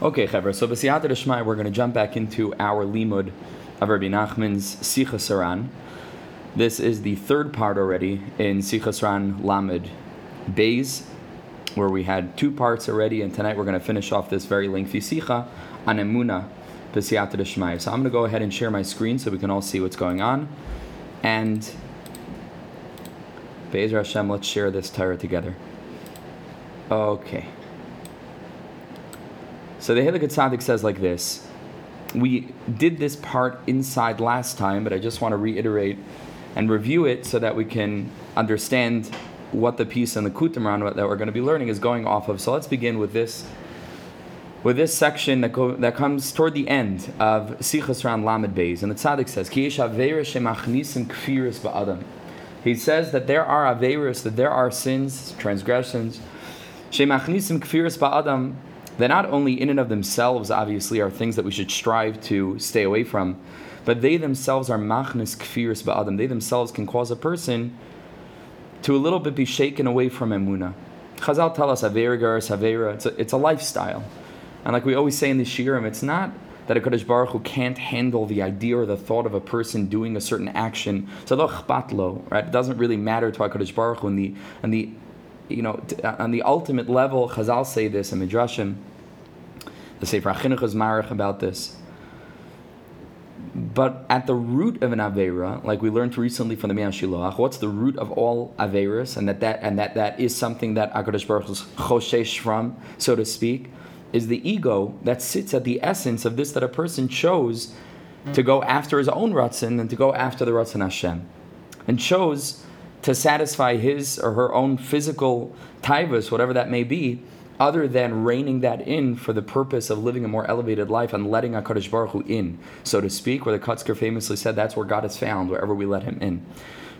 Okay, Chaver. So b'siyata d'shmai, we're going to jump back into our limud of Rabbi Nachman's Sichas HaRan. This is the third part already in Sichas Ran Lamed Beis, where we had two parts already, and tonight we're going to finish off this very lengthy Sicha on Emuna b'siyata d'shmai. So I'm going to go ahead and share my screen so we can all see what's going on, and Be'ezer Hashem, let's share this Torah together. Okay. So the Hilakot Tzaddik says like this. We did this part inside last time, but I just want to reiterate and review it so that we can understand what the piece in the Kutimran that we're going to be learning is going off of. So let's begin with this with this section that, go, that comes toward the end of Sichas Ran Lamed Beis. And the Tzaddik says, Ki ba'adam. He says that there are averis, that there are sins, transgressions, shemachnisim kfiris ba'adam, that not only in and of themselves, obviously, are things that we should strive to stay away from, but they themselves are machnis kfiris ba'adam. They themselves can cause a person to a little bit be shaken away from emuna. Chazal tell us averigar, savera. It's a, it's a lifestyle, and like we always say in the shiurim, it's not that a Kaddish Baruch Hu can't handle the idea or the thought of a person doing a certain action. So right? It doesn't really matter to a Kaddish Baruch Hu. And the, and the, you know, on uh, the ultimate level, Chazal say this in Midrashim. The Sefer HaChinuch is marich about this. But at the root of an avera, like we learned recently from the Mei HaShiloach, what's the root of all averas, and that that and that that is something that Hakadosh Baruch is choshesh from, so to speak is the ego that sits at the essence of this that a person chose to go after his own ratzin and to go after the ratzin Hashem, and chose to satisfy his or her own physical taivas, whatever that may be, other than reining that in for the purpose of living a more elevated life and letting HaKadosh Baruch Hu in, so to speak, where the Kotzker famously said that's where God is found, wherever we let him in.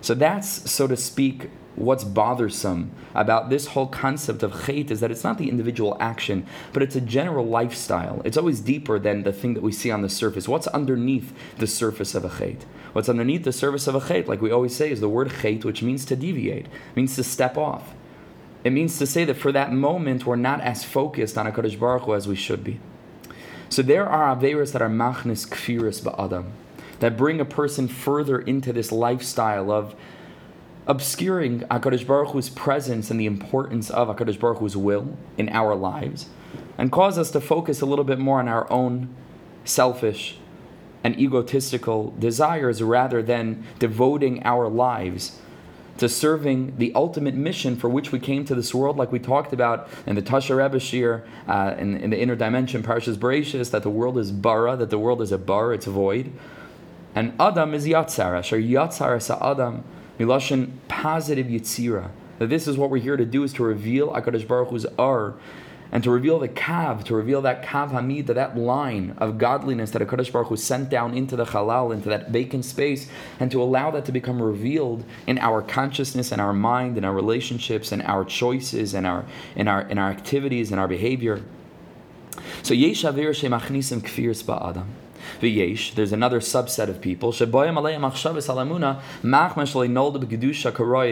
So that's, so to speak, what's bothersome about this whole concept of chait is that it's not the individual action, but it's a general lifestyle. It's always deeper than the thing that we see on the surface. What's underneath the surface of a chait? What's underneath the surface of a chait, like we always say, is the word chait, which means to deviate, means to step off. It means to say that for that moment we're not as focused on a Kaddish Baruch Hu as we should be. So there are averas that are machnis kfiris ba'adam, that bring a person further into this lifestyle of obscuring HaKadosh Baruch Hu's presence and the importance of HaKadosh Baruch Hu's will in our lives, and cause us to focus a little bit more on our own selfish and egotistical desires rather than devoting our lives to serving the ultimate mission for which we came to this world, like we talked about in the Tasha Rebbe uh, in, in, the inner dimension, Parshas Bereshis, that the world is bara, that the world is a bar, it's void. And Adam is Yatzara, Shar Yatzara Sa Adam, Milashin positive Yitzira. That this is what we're here to do is to reveal HaKadosh Baruch Hu's Ar and to reveal the Kav, to reveal that Kav Hamid, that line of godliness that HaKadosh Baruch Hu sent down into the Halal, into that vacant space, and to allow that to become revealed in our consciousness and our mind, in our relationships, and our choices, and our in our in our activities and our behavior. So Yesh Avir Shemachnisim Kfir Adam. V'yesh, there's another subset of people.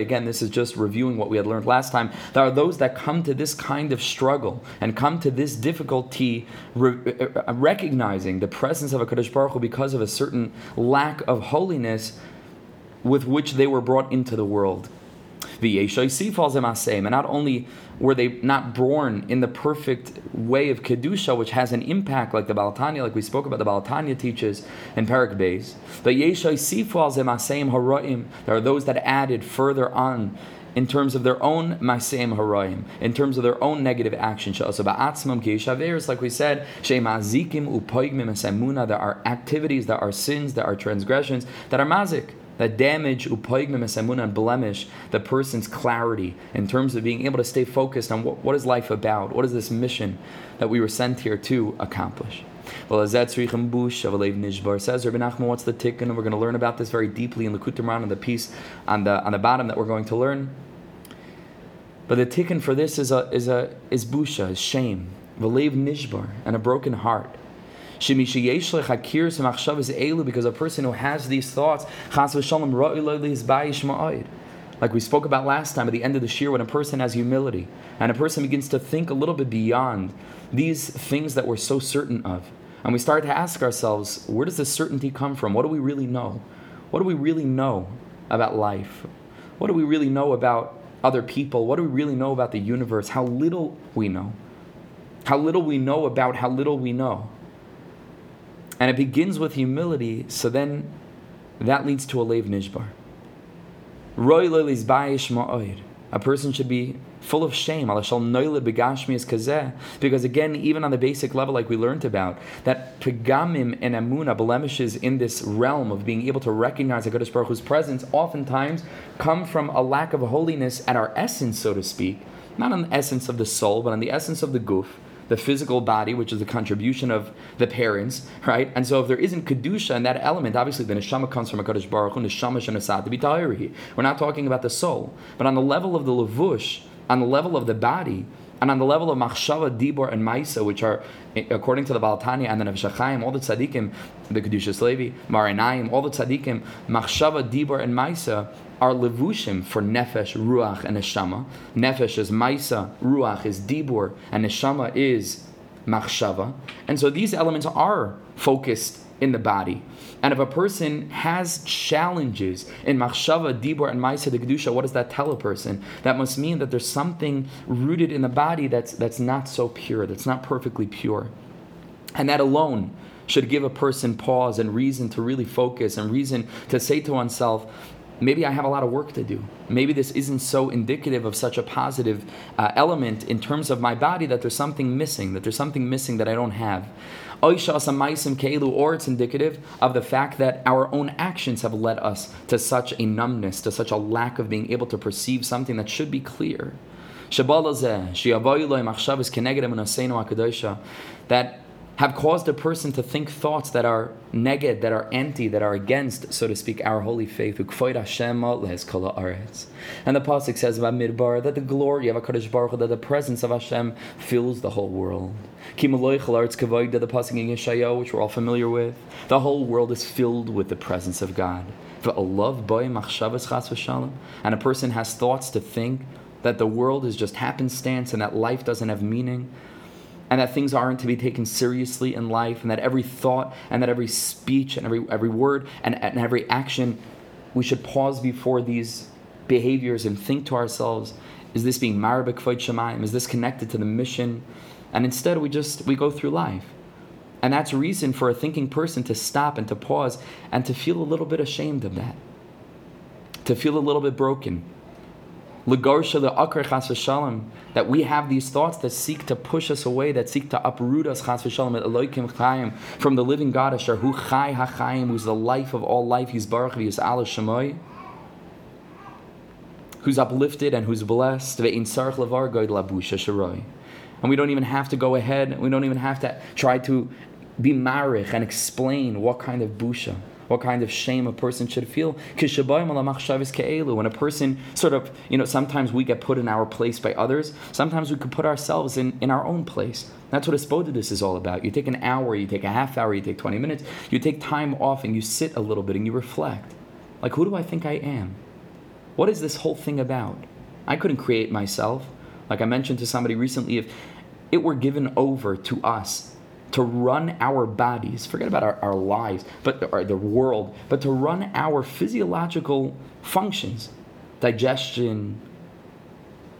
Again, this is just reviewing what we had learned last time. There are those that come to this kind of struggle and come to this difficulty re- uh, recognizing the presence of a Kaddish Baruch Hu because of a certain lack of holiness with which they were brought into the world. And not only were they not born in the perfect way of Kedusha, which has an impact like the Baal HaTanya, like we spoke about the Baal HaTanya teaches in Parak Beis, but there are those that added further on in terms of their own maseim haroim, in terms of their own negative action. Like we said, there are activities, there are sins, there are transgressions that are mazik that damage and blemish the person's clarity in terms of being able to stay focused on what, what is life about, what is this mission that we were sent here to accomplish. Says, Rabbi Nachman, what's the tikkun? And we're going to learn about this very deeply in Likutei Moharan and the piece on the on the bottom that we're going to learn. But the tikkun for this is a is a is busha, is shame, v'leiv nishbar, and a broken heart because a person who has these thoughts, Like we spoke about last time at the end of the year, when a person has humility and a person begins to think a little bit beyond these things that we're so certain of, and we start to ask ourselves, where does this certainty come from? What do we really know? What do we really know about life? What do we really know about other people? What do we really know about the universe? How little we know. How little we know about how little we know. And it begins with humility, so then that leads to a Lev Nishbar. A person should be full of shame. Because again, even on the basic level, like we learned about, that pegamim and amuna, blemishes in this realm of being able to recognize HaKadosh Baruch Hu's presence, oftentimes come from a lack of holiness at our essence, so to speak. Not on the essence of the soul, but on the essence of the goof the physical body, which is the contribution of the parents, right? And so if there isn't kedusha in that element, obviously the neshama comes from a Kadosh Baruch Hu, neshama to be We're not talking about the soul, but on the level of the levush, on the level of the body, and on the level of machshava, dibor, and maisa, which are, according to the Baal HaTanya and the Nefesh all the tzaddikim, the Kedushas Levi, Maor Einayim, all the tzaddikim, machshava, dibor, and maisa are levushim for nefesh, ruach, and neshama. Nefesh is maisa, ruach is dibur, and neshama is machshava. And so these elements are focused in the body. And if a person has challenges in machshava, dibur, and ma'aseh de kedusha, what does that tell a person? That must mean that there's something rooted in the body that's that's not so pure, that's not perfectly pure, and that alone should give a person pause and reason to really focus and reason to say to oneself, maybe I have a lot of work to do. Maybe this isn't so indicative of such a positive uh, element in terms of my body that there's something missing, that there's something missing that I don't have or it's indicative of the fact that our own actions have led us to such a numbness, to such a lack of being able to perceive something that should be clear. That have caused a person to think thoughts that are neged, that are anti, that are against, so to speak, our holy faith. And the pasuk says about Midbar that the glory of Hakadosh Baruch Hu, that the presence of Hashem fills the whole world. The pasuk in Yeshayahu, which we're all familiar with, the whole world is filled with the presence of God. And a person has thoughts to think that the world is just happenstance and that life doesn't have meaning and that things aren't to be taken seriously in life, and that every thought and that every speech and every, every word and, and every action, we should pause before these behaviors and think to ourselves, is this being marabik shemaim? Is this connected to the mission? And instead, we just we go through life, and that's reason for a thinking person to stop and to pause and to feel a little bit ashamed of that, to feel a little bit broken, Legarsha the akar chas v'shalom, that we have these thoughts that seek to push us away, that seek to uproot us chas v'shalom, from the living God, Asher hu chay hachayim, who's the life of all life, he's baruch v'yis ala shemoy, who's uplifted and who's blessed, ve'in levar. And we don't even have to go ahead, we don't even have to try to be marich and explain what kind of busha what kind of shame a person should feel. When a person sort of, you know, sometimes we get put in our place by others, sometimes we could put ourselves in, in our own place. That's what Hisbodedus is all about. You take an hour, you take a half hour, you take 20 minutes, you take time off and you sit a little bit and you reflect. Like, who do I think I am? What is this whole thing about? I couldn't create myself. Like I mentioned to somebody recently, if it were given over to us to run our bodies, forget about our, our lives, but the world, but to run our physiological functions, digestion,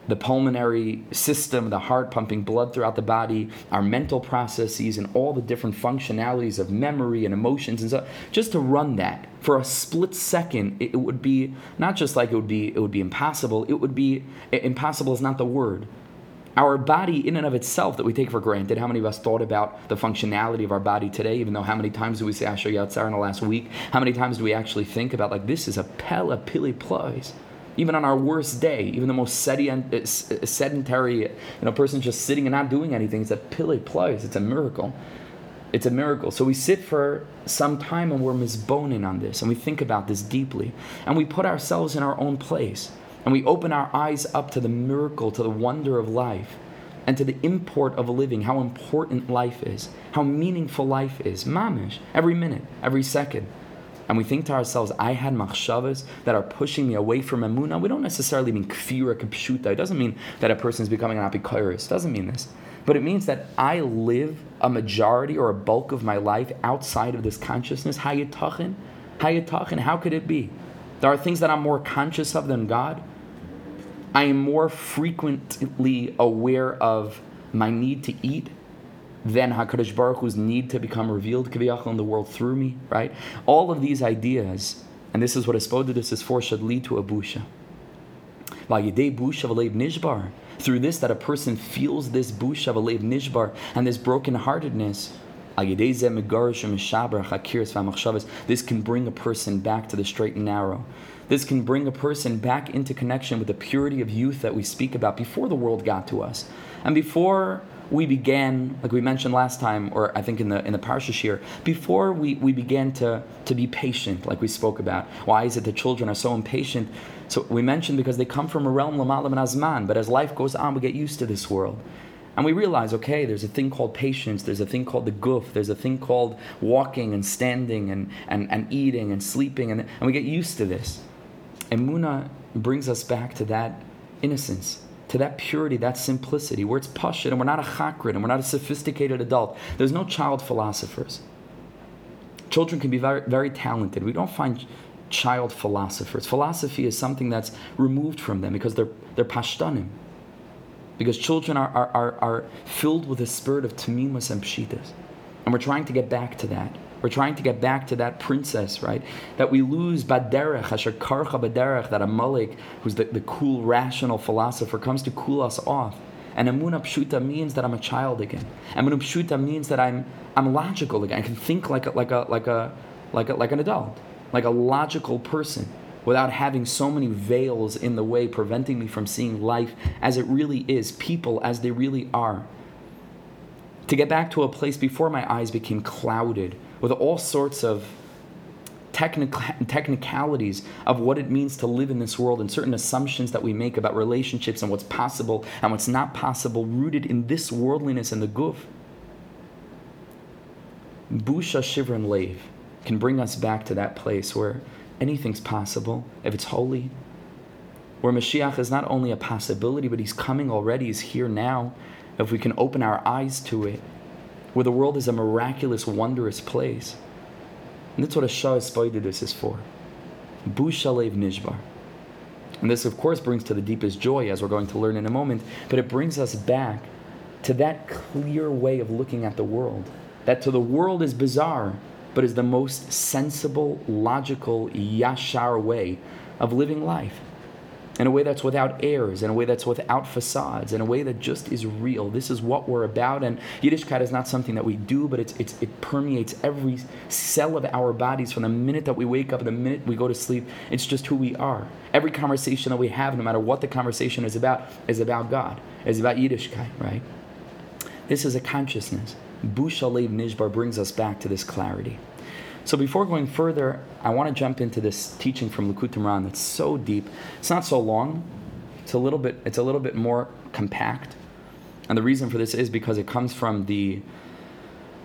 the pulmonary system, the heart pumping blood throughout the body, our mental processes, and all the different functionalities of memory and emotions and so just to run that for a split second, it, it would be not just like it would be it would be impossible. It would be impossible is not the word our body, in and of itself, that we take for granted. How many of us thought about the functionality of our body today? Even though how many times do we say Asher Yatzar in the last week? How many times do we actually think about like this is a pella pili place? Even on our worst day, even the most uh, sedentary, you know, person just sitting and not doing anything, it's a pili place. It's a miracle. It's a miracle. So we sit for some time and we're misboning on this, and we think about this deeply, and we put ourselves in our own place and we open our eyes up to the miracle, to the wonder of life, and to the import of living, how important life is, how meaningful life is, mamish, every minute, every second. and we think to ourselves, I had machshavas that are pushing me away from emunah, we don't necessarily mean kfir or kapshuta. It doesn't mean that a person is becoming an apikoris. It doesn't mean this. But it means that I live a majority or a bulk of my life outside of this consciousness. Hayatachin? Hayatachin? How could it be? There are things that I'm more conscious of than God. I am more frequently aware of my need to eat than HaKadosh Baruch Hu's need to become revealed kaviyachal in the world through me, right? All of these ideas, and this is what Hisbodedus is for, should lead to a busha. nishbar. Through this, that a person feels this busha a nishbar and this brokenheartedness. This can bring a person back to the straight and narrow. This can bring a person back into connection with the purity of youth that we speak about before the world got to us. And before we began, like we mentioned last time, or I think in the in the parsha here, before we, we began to to be patient, like we spoke about. Why is it that children are so impatient? So we mentioned because they come from a realm lamalam and azman, but as life goes on, we get used to this world. And we realize, okay, there's a thing called patience, there's a thing called the goof, there's a thing called walking and standing and, and, and eating and sleeping, and, and we get used to this. And Muna brings us back to that innocence to that purity, that simplicity, where it's pashit and we're not a chakrid and we're not a sophisticated adult. There's no child philosophers. Children can be very, very talented. We don't find child philosophers. Philosophy is something that's removed from them because they're, they're pashtanim. Because children are, are, are, are filled with a spirit of tamimas and pshitas. And we're trying to get back to that. We're trying to get back to that princess, right? That we lose baderech, asher karcha baderech, that a who's the, the cool, rational philosopher, comes to cool us off. And Amunah Pshuta means that I'm a child again. Amunah Pshuta means that I'm, I'm logical again. I can think like a, like, a, like, a, like, a, like an adult, like a logical person, without having so many veils in the way preventing me from seeing life as it really is, people as they really are. To get back to a place before my eyes became clouded with all sorts of technicalities of what it means to live in this world and certain assumptions that we make about relationships and what's possible and what's not possible, rooted in this worldliness and the guf. Busha Shivran Lev can bring us back to that place where anything's possible if it's holy. Where Mashiach is not only a possibility, but he's coming already, he's here now. If we can open our eyes to it where the world is a miraculous, wondrous place. And that's what a Shah this is for. Bu Shalev Nishbar. And this, of course, brings to the deepest joy, as we're going to learn in a moment, but it brings us back to that clear way of looking at the world. That to the world is bizarre, but is the most sensible, logical, yashar way of living life in a way that's without airs, in a way that's without facades, in a way that just is real. This is what we're about, and Yiddishkeit is not something that we do, but it's, it's, it permeates every cell of our bodies from the minute that we wake up, the minute we go to sleep. It's just who we are. Every conversation that we have, no matter what the conversation is about, is about God, is about Yiddishkeit, right? This is a consciousness. Bu Shalev Nishbar brings us back to this clarity. So before going further, I want to jump into this teaching from Moharan that's so deep. It's not so long. It's a little bit. It's a little bit more compact, and the reason for this is because it comes from the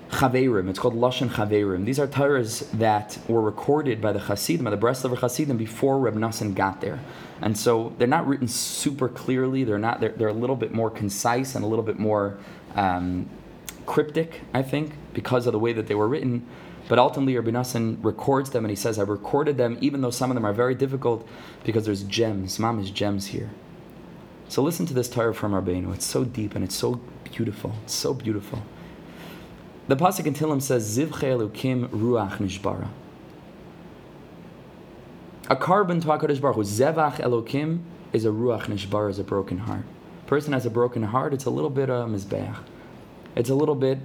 Chaverim. It's called Lashon Chaverim. These are Torahs that were recorded by the Hasidim, by the Breslover Hasidim, before Reb Nassan got there. And so they're not written super clearly. They're not. They're, they're a little bit more concise and a little bit more um, cryptic, I think, because of the way that they were written. But ultimately, Rabbi Nassan records them and he says, I recorded them even though some of them are very difficult because there's gems. Mom is gems here. So listen to this Torah from Rabbeinu. It's so deep and it's so beautiful. It's so beautiful. The Pasuk in Tillim says, Zivche Ruach Nishbara. A korban to HaKadosh Baruch Hu, Zevach Elokim, is a Ruach Nishbara, is a broken heart. person has a broken heart, it's a little bit of Mizbeach. It's a little bit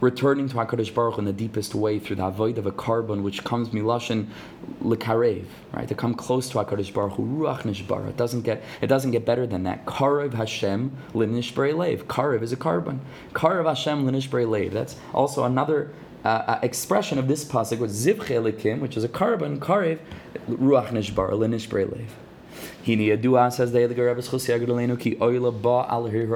returning to HaKadosh Baruch Hu in the deepest way through the avoid of a korban which comes milashin lekarev, right? To come close to HaKadosh Baruch Hu, ruach nishbara. It doesn't get it doesn't get better than that. Karev Hashem linishbrei lev. Karev is a korban. Karev Hashem linishbrei lev. That's also another uh, uh, expression of this pasuk with ziv which is a korban. Karev ruach nishbara linishbrei lev. Hini Yadua says the Eligar Rebbe Chosiyagdalenu ki oila ba al hir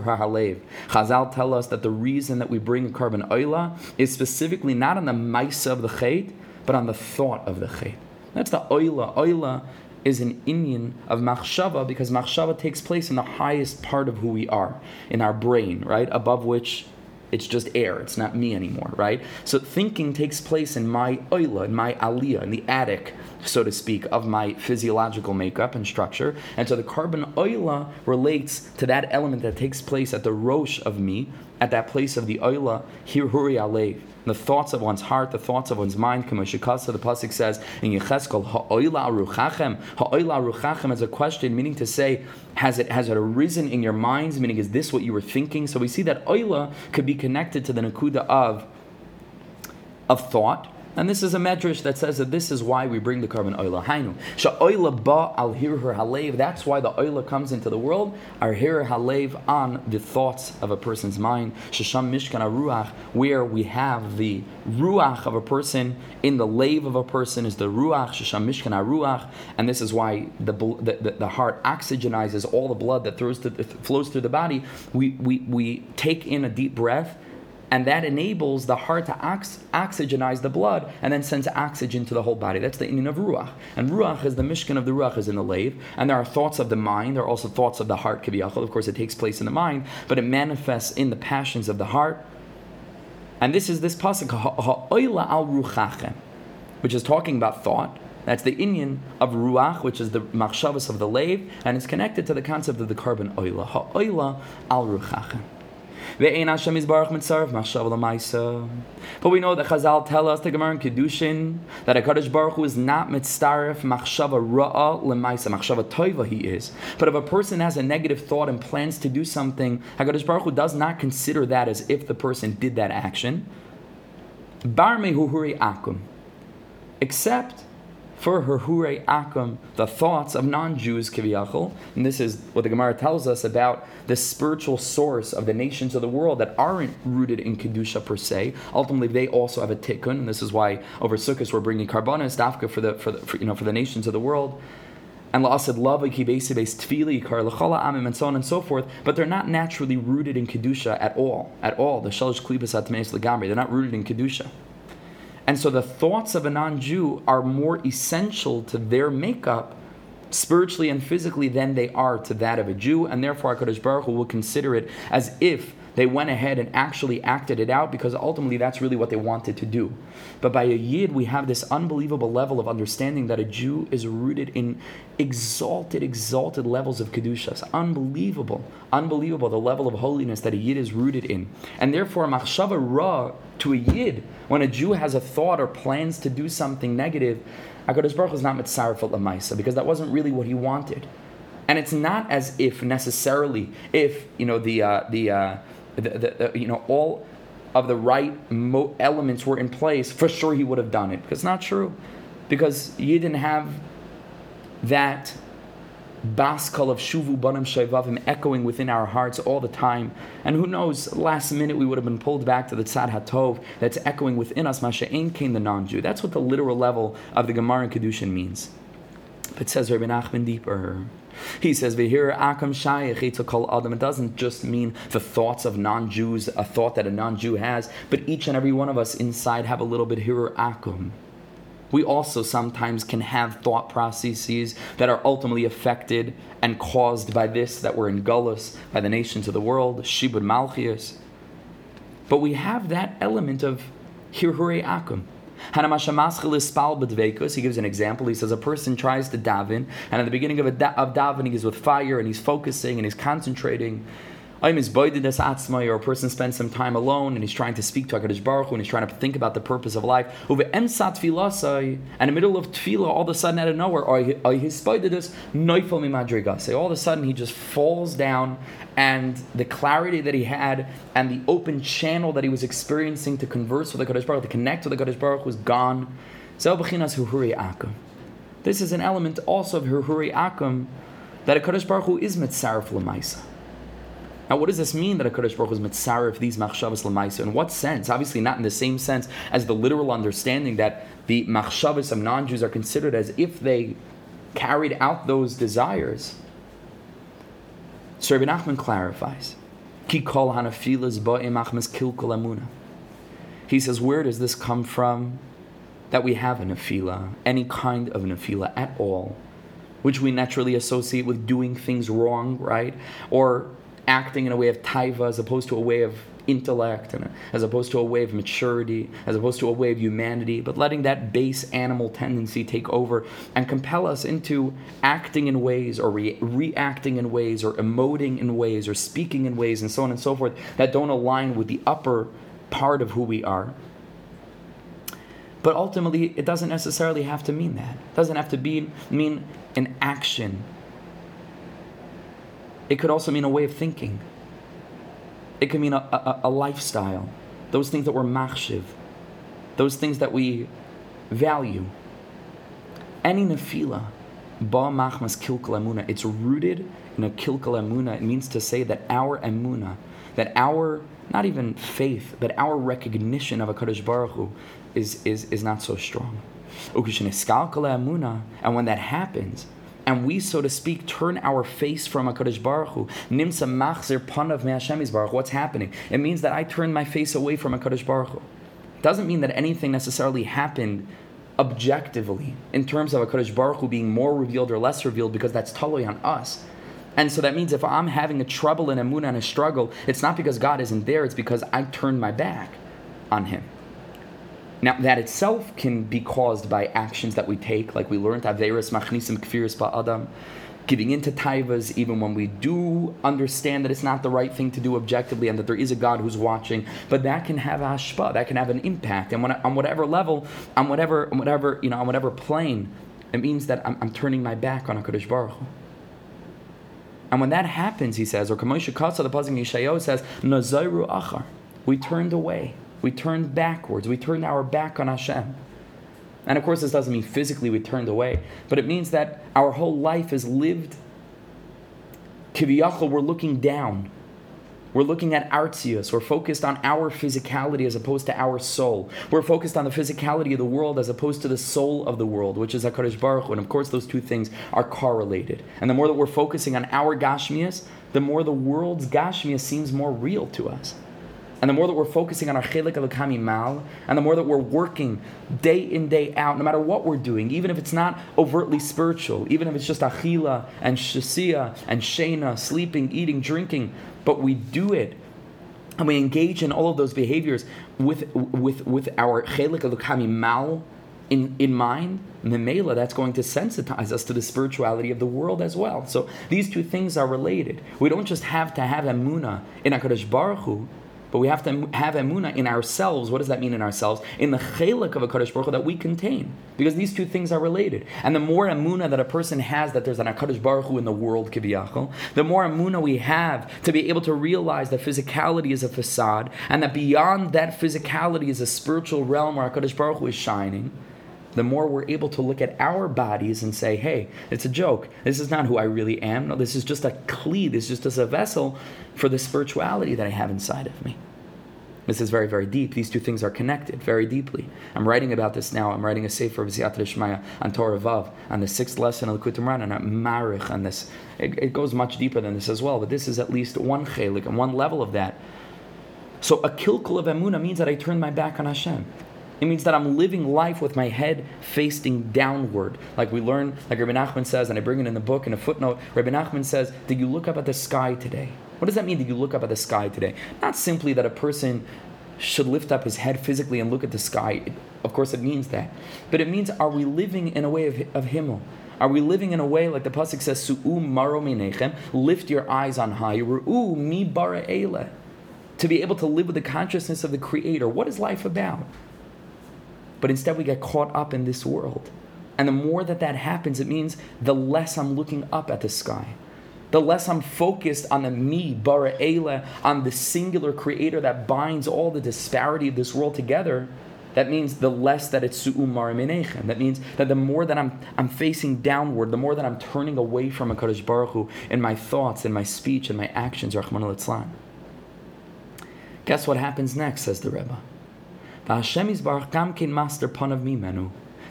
halev. Chazal tell us that the reason that we bring a korban oila is specifically not on the maisa of the chait, but on the thought of the chet. That's the oila. Oila is an inyan of machshava because machshava takes place in the highest part of who we are, in our brain, right? Above which it's just air. It's not me anymore, right? So thinking takes place in my oila, in my aliyah, in the attic, so to speak, of my physiological makeup and structure. And so the korban oila relates to that element that takes place at the rosh of me, at that place of the oila, hirhuri alev the thoughts of one's heart, the thoughts of one's mind. Kamashikasa, the pasuk says in Yecheskel, ha'oila aruchachem. Ha'oila aruchachem is a question, meaning to say, has it has it arisen in your minds? Meaning, is this what you were thinking? So we see that oila could be connected to the nakuda of of thought and this is a medrash that says that this is why we bring the korban oila. Hainu. Sha'oila ba al hirher halev. That's why the oila comes into the world. Our hirher halev on the thoughts of a person's mind. Shasham mishkan ruach, where we have the ruach of a person in the lave of a person is the ruach. Shasham mishkan ruach, and this is why the, the, the, heart oxygenizes all the blood that throws to, flows through the body. We, we, we take in a deep breath and that enables the heart to ox- oxygenize the blood and then sends oxygen to the whole body. That's the inyan of ruach. And ruach is the mishkan of the ruach is in the lave, and there are thoughts of the mind. There are also thoughts of the heart. Kibiyachol, of course, it takes place in the mind, but it manifests in the passions of the heart. And this is this pasuk ha'oila al ruchachem, which is talking about thought. That's the inyan of ruach, which is the machshavas of the lave, and it's connected to the concept of the korban oila. Ha'oila al ruchachem. But we know that Chazal tell us, the Gemara in Kedushin, that a Kaddish Baruch Hu is not mitzaref machshava ra'a lemaisa, machshava toiva he is. But if a person has a negative thought and plans to do something, HaKadosh Baruch Hu does not consider that as if the person did that action. Bar mehuhuri akum. Except for her hure the thoughts of non-Jews kiviyachol, and this is what the Gemara tells us about the spiritual source of the nations of the world that aren't rooted in kedusha per se. Ultimately, they also have a tikkun, and this is why over Sukkot we're bringing karbanas dafka for the for, the, for you know for the nations of the world and la'asad lava kibesi based tefili kar lechala amim and so on and so forth, but they're not naturally rooted in kedusha at all, at all. The shalish klibas atmeis legamri, they're not rooted in kedusha. And so the thoughts of a non Jew are more essential to their makeup spiritually and physically than they are to that of a Jew, and therefore HaKadosh Baruch Hu will consider it as if they went ahead and actually acted it out because ultimately that's really what they wanted to do. But by a Yid, we have this unbelievable level of understanding that a Jew is rooted in exalted, exalted levels of Kedushas. Unbelievable, unbelievable the level of holiness that a Yid is rooted in. And therefore, Machshava Ra to a Yid, when a Jew has a thought or plans to do something negative, HaKadosh Baruch is not mitzaref lamaisa because that wasn't really what he wanted. And it's not as if necessarily, if, you know, the, uh, the, uh, the, the, the, you know, all of the right mo- elements were in place, for sure he would have done it. Because it's not true. Because you didn't have that baskal of shuvu banim shayvavim echoing within our hearts all the time. And who knows, last minute we would have been pulled back to the tzad hatov that's echoing within us, masha ain't came the non-Jew. That's what the literal level of the Gemara and Kedushin means. But says Rabbi Nachman deeper. He says, "V'hir akam shayich kol adam." It doesn't just mean the thoughts of non-Jews, a thought that a non-Jew has, but each and every one of us inside have a little bit hirur akum. We also sometimes can have thought processes that are ultimately affected and caused by this that we're in gullus by the nations of the world, shibud malchias. But we have that element of hirure akum. He gives an example. He says a person tries to daven, and at the beginning of, da- of davening, he's with fire and he's focusing and he's concentrating. I'm is or a person spends some time alone and he's trying to speak to HaKadosh Baruch Hu and he's trying to think about the purpose of life. And in the middle of tefillah, all of a sudden out of nowhere, all of a sudden he just falls down and the clarity that he had and the open channel that he was experiencing to converse with the Kadosh Baruch, to connect with the Kadosh Baruch was gone. This is an element also of Hurhuri Akum that a Kadosh Baruch Hu is mitzaref lemaisa. Now, what does this mean that a Kadosh Baruch Hu is mitzaref these machshavas lemaisa? In what sense? Obviously, not in the same sense as the literal understanding that the machshavas of non-Jews are considered as if they carried out those desires. So Rabbi Nachman clarifies. Ki kol. He says, where does this come from? that we have a nefila, any kind of nefila at all, which we naturally associate with doing things wrong, right? Or acting in a way of taiva as opposed to a way of intellect and as opposed to a way of maturity as opposed to a way of humanity but letting that base animal tendency take over and compel us into acting in ways or re- reacting in ways or emoting in ways or speaking in ways and so on and so forth that don't align with the upper part of who we are. But ultimately it doesn't necessarily have to mean that. It doesn't have to be mean an action it could also mean a way of thinking. It could mean a, a, a lifestyle. Those things that we're machshiv. Those things that we value. Any nefila, ba machmas kilkal emuna, it's rooted in a kilkal emuna. It means to say that our emuna, that our, not even faith, but our recognition of a Kaddish Baruch Hu is, is, is not so strong. And when that happens, and we, so to speak, turn our face from HaKadosh Baruch Hu, nimsa machzir panav me'Hashem Baruch what's happening? It means that I turn my face away from HaKadosh Baruch Hu. It doesn't mean that anything necessarily happened objectively in terms of HaKadosh Baruch Hu being more revealed or less revealed because that's totally on us. And so that means if I'm having a trouble in a moon and a struggle, it's not because God isn't there, it's because I turned my back on Him. Now, that itself can be caused by actions that we take, like we learned Averis Machnisim Kfiris Ba'adam, giving into taivas, even when we do understand that it's not the right thing to do objectively and that there is a God who's watching, but that can have ashpa, that can have an impact. And when, on whatever level, on whatever, on whatever, you know, on whatever plane, it means that I'm, I'm turning my back on HaKadosh Baruch Hu. And when that happens, he says, or Kamosha Katsa, the Pazim Yeshayo says, Nazairu Achar, we turned away. We turned backwards. We turned our back on Hashem. And of course, this doesn't mean physically we turned away, but it means that our whole life is lived. Kiviyachal, we're looking down. We're looking at artzius. We're focused on our physicality as opposed to our soul. We're focused on the physicality of the world as opposed to the soul of the world, which is HaKadosh Baruch Hu. And of course, those two things are correlated. And the more that we're focusing on our Gashmias, the more the world's Gashmias seems more real to us. And the more that we're focusing on our chelik elokami mal, and the more that we're working day in, day out, no matter what we're doing, even if it's not overtly spiritual, even if it's just achila and shasia and shena, sleeping, eating, drinking, but we do it and we engage in all of those behaviors with with with our chelik elokami mal in, in mind, memela, that's going to sensitize us to the spirituality of the world as well. So these two things are related. We don't just have to have emuna in HaKadosh Baruch Hu, but we have to have emuna in ourselves. What does that mean in ourselves? In the chelik of a Kaddish Baruch Hu that we contain. Because these two things are related. And the more emuna that a person has that there's an Kaddish Baruch Hu in the world, kibiyachol, the more emuna we have to be able to realize that physicality is a facade and that beyond that physicality is a spiritual realm where Kaddish Baruch Hu is shining the more we're able to look at our bodies and say, hey, it's a joke. This is not who I really am. No, this is just a kli. This is just a vessel for the spirituality that I have inside of me. This is very, very deep. These two things are connected very deeply. I'm writing about this now. I'm writing a sefer of Ziyat Shmaya on Torah Vav, on the sixth lesson of the Kutumran, and Marich on this. It, it, goes much deeper than this as well, but this is at least one chelik and one level of that. So a kilkul of emuna means that I turn my back on Hashem. It means that I'm living life with my head facing downward. Like we learn, like Rabbi Nachman says, and I bring it in the book in a footnote, Rabbi Nachman says, Did you look up at the sky today? What does that mean, Did you look up at the sky today? Not simply that a person should lift up his head physically and look at the sky. Of course, it means that. But it means, are we living in a way of, of Himmel? Are we living in a way like the pasuk says, "Su'u maro minechem"? Lift your eyes on high. Ru'u mi bara To be able to live with the consciousness of the Creator. What is life about? But instead we get caught up in this world. And the more that that happens, it means the less I'm looking up at the sky. The less I'm focused on the me, bara Eila, on the singular creator that binds all the disparity of this world together, that means the less that it's su'umar minechem. That means that the more that I'm, I'm facing downward, the more that I'm turning away from a Kaddish Baruch Hu in my thoughts, in my speech, in my actions, Rahman al Guess what happens next, says the Rebbe.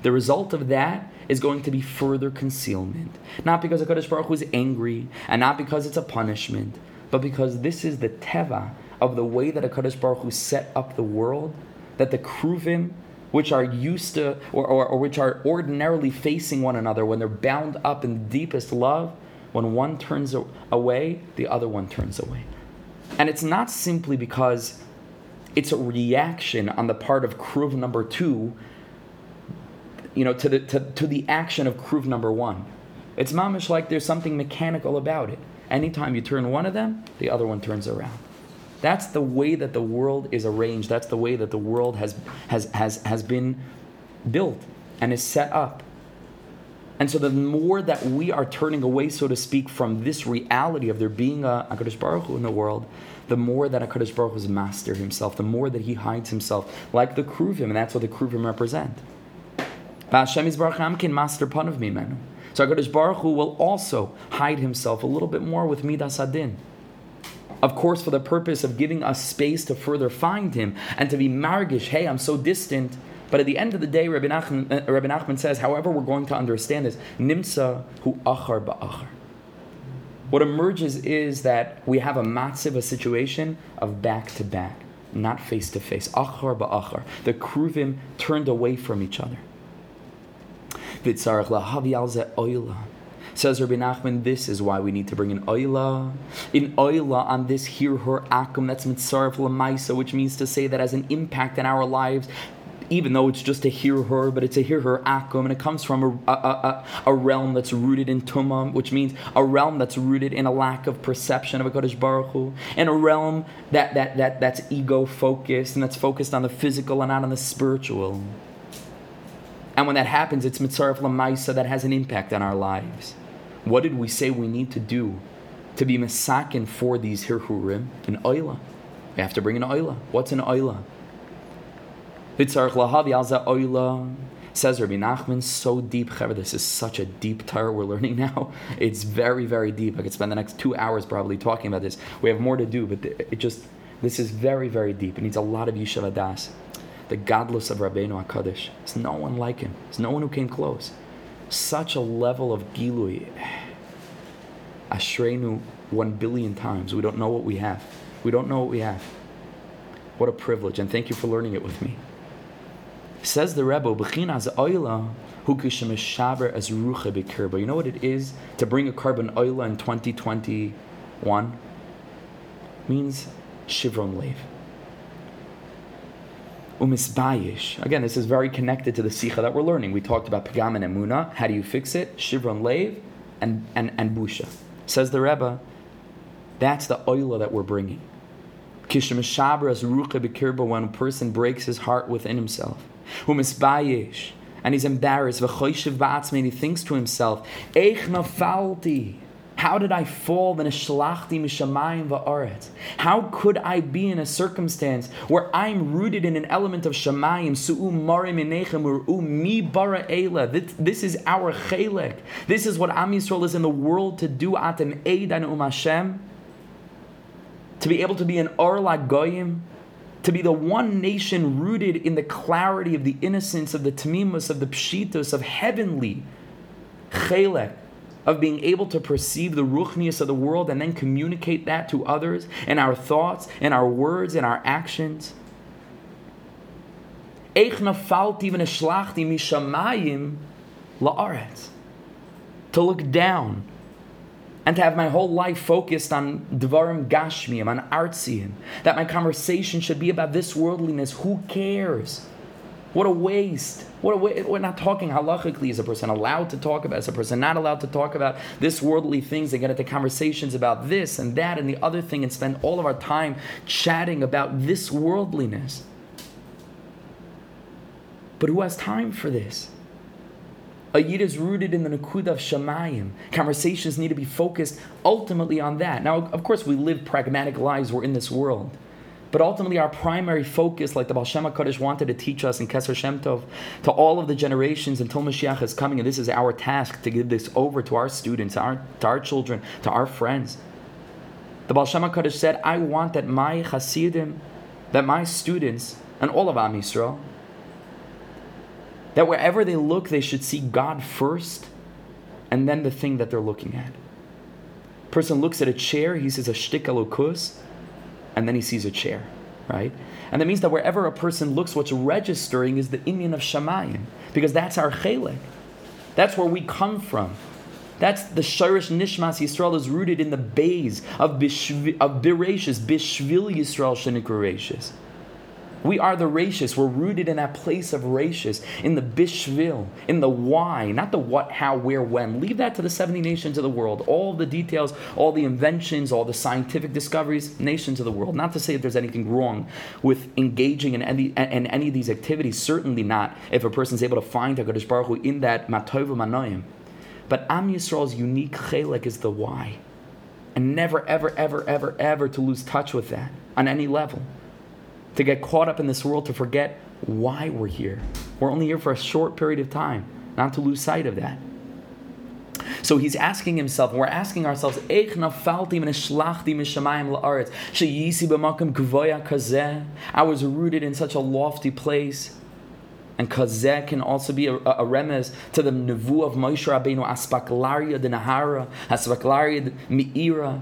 The result of that is going to be further concealment. Not because HaKadosh Baruch Hu is angry, and not because it's a punishment, but because this is the teva of the way that HaKadosh Baruch Hu set up the world, that the kruvim which are used to or, or, or which are ordinarily facing one another when they're bound up in deepest love, when one turns away, the other one turns away. And it's not simply because it's a reaction on the part of Kruv number two, you know, to the, to, to the action of Kruv number one. It's mamish like there's something mechanical about it. Anytime you turn one of them, the other one turns around. That's the way that the world is arranged. That's the way that the world has, has, has, has been built and is set up. And so the more that we are turning away, so to speak, from this reality of there being a HaKadosh Baruch Hu in the world, the more that HaKadosh Baruch Hu is master himself, the more that he hides himself, like the Kruvim, and that's what the Kruvim represent. Hashem is Baruch Amkin, master pun of mimenu. So HaKadosh Baruch Hu will also hide himself a little bit more with Midas Adin of course, for the purpose of giving us space to further find him and to be margish, hey, I'm so distant. But at the end of the day, Rabbi Nachman, uh, Rabbi Nachman says, however, we're going to understand this, nimsa hu achar ba'achar. What emerges is that we have a matziv, a situation of back to back, not face to face. Achar ba'achar. The kruvim turned away from each other. Says Rabbi Nachman, this is why we need to bring in oila. In oila, on this here her akum, that's mitzaref lamaisa, which means to say that has an impact in our lives, even though it's just a hear her, but it's a hear her akum, and it comes from a, a, a, a realm that's rooted in tumam, which means a realm that's rooted in a lack of perception of a Kodesh Baruch Hu, and a realm that, that, that, that's ego focused and that's focused on the physical and not on the spiritual. And when that happens, it's mitzaref lamaisa that has an impact on our lives. What did we say we need to do to be masakin for these hirhurim? An oila. We have to bring an oila. What's an oila? Oila. Says Rabbi Nachman, so deep, Chaver, this is such a deep Torah we're learning now. It's very, very deep. I could spend the next two hours probably talking about this. We have more to do, but it just, this is very, very deep. It needs a lot of Yishuv Das. The godless of Rabbeinu HaKadosh. There's no one like him. There's no one who came close such a level of gilui. Ashreinu one billion times. We don't know what we have. We don't know what we have. What a privilege, and thank you for learning it with me. Says the Rebbe, B'chinas oila hu kishemishaber as rucha b'kirba. You know what it is to bring a korban oila in 2021? Means shivron lev. Umisbayish. Again, this is very connected to the Sikha that we're learning. We talked about Pagam and Emuna. How do you fix it? Shivron Lev and, and, and Busha. Says the Rebbe, that's the oila that we're bringing. Kishemishabras rucha bekirba when a person breaks his heart within himself. Umisbayish. And he's embarrassed. V'choyshiv ba'atzme. And he thinks to himself, Eich nafalti. How did I fall a shalachti mishamayim va'aretz? How could I be in a circumstance where I'm rooted in an element of shamayim su'u marim inechem u'u mi bara eila? This is our chelek. This is what Am Yisrael is in the world to do. Atem eidan um Hashem. To be able to be an or goyim, to be the one nation rooted in the clarity of the innocence of the tamimus of the pshitos of heavenly chelek of being able to perceive the ruchnius of the world and then communicate that to others in our thoughts, in our words, in our actions. To look down and to have my whole life focused on dvarim gashmiim, on artsiim, that my conversation should be about this worldliness. Who cares? What a waste. What a wa- we're not talking halachically. Is a person allowed to talk about? Is a person not allowed to talk about this worldly things? They get into conversations about this and that and the other thing and spend all of our time chatting about this worldliness. But who has time for this? A yid is rooted in the Nakud of Shemayim. Conversations need to be focused ultimately on that. Now, of course, we live pragmatic lives. We're in this world. But ultimately, our primary focus, like the Baal Shem HaKadosh wanted to teach us in Keser Shem Tov, to all of the generations until Mashiach is coming, and this is our task to give this over to our students, our, to our children, to our friends. The Baal Shem HaKadosh said, I want that my Hasidim, that my students, and all of Am Yisrael, that wherever they look, they should see God first, and then the thing that they're looking at. Person looks at a chair, he says a shtik and then he sees a chair. right? And that means that wherever a person looks, what's registering is the inyan of Shamayim, because that's our chelik. That's where we come from. That's the Shirish Nishmas Yisrael is rooted in the bays of, Bishv- of Bereshis, Bishvil Yisrael Shenikh we are the Rashis. We're rooted in that place of Rashis, in the Bishvil, in the why, not the what, how, where, when. Leave that to the 70 nations of the world. All the details, all the inventions, all the scientific discoveries, nations of the world. Not to say that there's anything wrong with engaging in any, in any of these activities. Certainly not if a person is able to find HaKadosh Baruch Hu in that Matova Manoim. But Am Yisrael's unique chelek is the why. And never, ever, ever, ever, ever to lose touch with that on any level to get caught up in this world, to forget why we're here. We're only here for a short period of time, not to lose sight of that. So he's asking himself, and we're asking ourselves, I was rooted in such a lofty place. And kazeh can also be a, a, a remez to the nevu of Moshe Rabbeinu, aspaklaria de nahara, aspaklaria de mi'ira,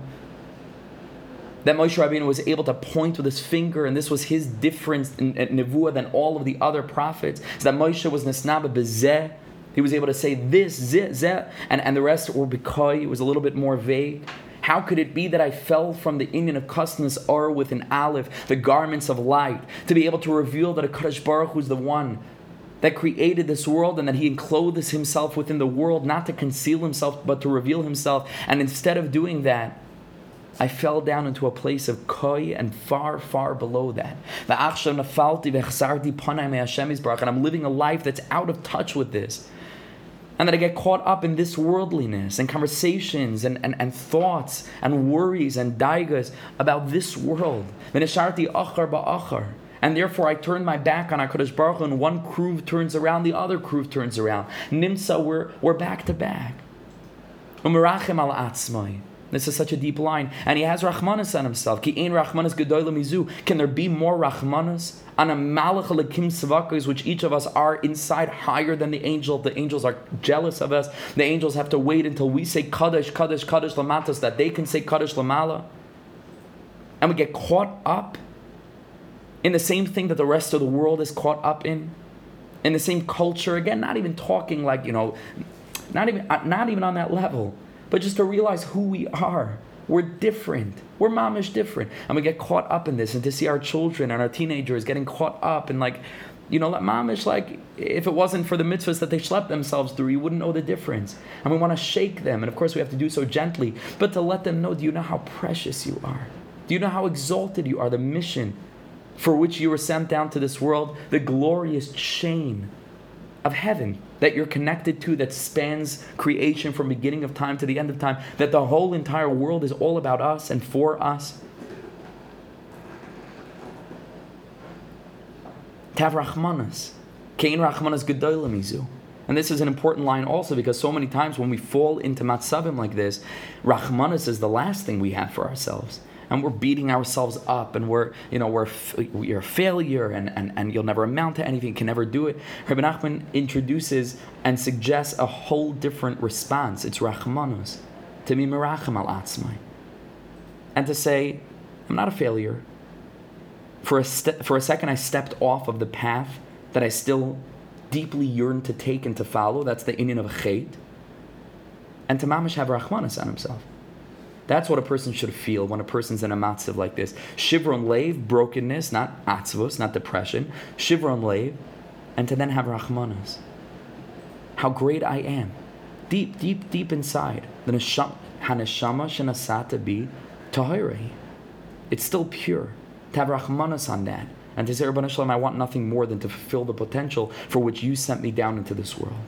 that Moshe Rabbeinu was able to point with his finger, and this was his difference in, in Nevuah than all of the other prophets. Is that Moshe was Nesnaba Bezeh. He was able to say this, zeh, zeh, and, and the rest were Bekoy. It was a little bit more vague. How could it be that I fell from the inyan of Kusnas Or with an Aleph, the garments of light, to be able to reveal that a Kadosh Baruch was the one that created this world and that he enclothes himself within the world, not to conceal himself, but to reveal himself. And instead of doing that, I fell down into a place of koi and far, far below that. And I'm living a life that's out of touch with this. And that I get caught up in this worldliness and conversations and, and, and thoughts and worries and daigas about this world. And therefore, I turn my back on HaKadosh Baruch Hu, and one crew turns around, the other crew turns around. Nimsa, we're, we're back to back. This is such a deep line. And he has Rahmanas on himself. Ki ein Rahmanas mizu. Can there be more Rahmanas? On a Malach Alakim Savakas, which each of us are inside higher than the angel. The angels are jealous of us. The angels have to wait until we say Kadosh, Kadosh, Kadosh Lamatas, that they can say Kadosh Lamala. And we get caught up in the same thing that the rest of the world is caught up in. In the same culture. Again, not even talking like, you know, not even, uh, not even on that level but just to realize who we are. We're different. We're mamish different. And we get caught up in this and to see our children and our teenagers getting caught up and like, you know, let mamish, like, if it wasn't for the mitzvahs that they schlepped themselves through, you wouldn't know the difference. And we want to shake them. And of course, we have to do so gently, but to let them know, do you know how precious you are? Do you know how exalted you are? The mission for which you were sent down to this world, the glorious chain of heaven that you're connected to that spans creation from beginning of time to the end of time, that the whole entire world is all about us and for us. Tav Rachmanas. Kain Rachmanas Gedoylamizu. And this is an important line also because so many times when we fall into matzavim like this, Rachmanas is the last thing we have for ourselves and we're beating ourselves up and we're you know we're you're a failure and, and, and you'll never amount to anything, can never do it. Rabbi Nachman introduces and suggests a whole different response. It's rachmanus, to be merachem al atzmai, and to say, I'm not a failure. For a st- for a second, I stepped off of the path that I still deeply yearn to take and to follow. That's the inyan of a chait. And to mamish have rachmanus on himself. That's what a person should feel when a person's in a matzav like this. Shivron leiv, brokenness, not atzvos, not depression. Shivron leiv, and to then have rachmanas. How great I am. Deep, deep, deep inside. The haneshama shenasata be tahirei. It's still pure. To have rachmanas on that. And to say, Rabban Shalom, I want nothing more than to fulfill the potential for which you sent me down into this world.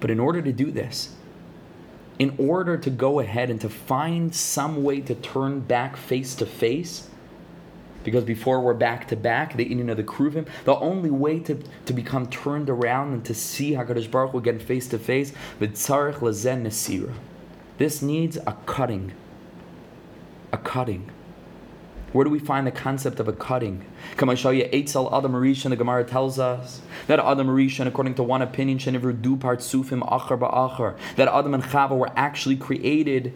But in order to do this, in order to go ahead and to find some way to turn back face to face, because before we're back to back, the inyan of the Kruvim, the only way to, to become turned around and to see HaKadosh Baruch Hu again face to face, v'tzarech lazen nesira. This needs a cutting. A cutting. Where do we find the concept of a cutting? Come I show you Eitzel Adam Marishan, the Gemara tells us that Adam Marishan, according to one opinion, Shenivru du part sufim achar ba'achar, that Adam and Chava were actually created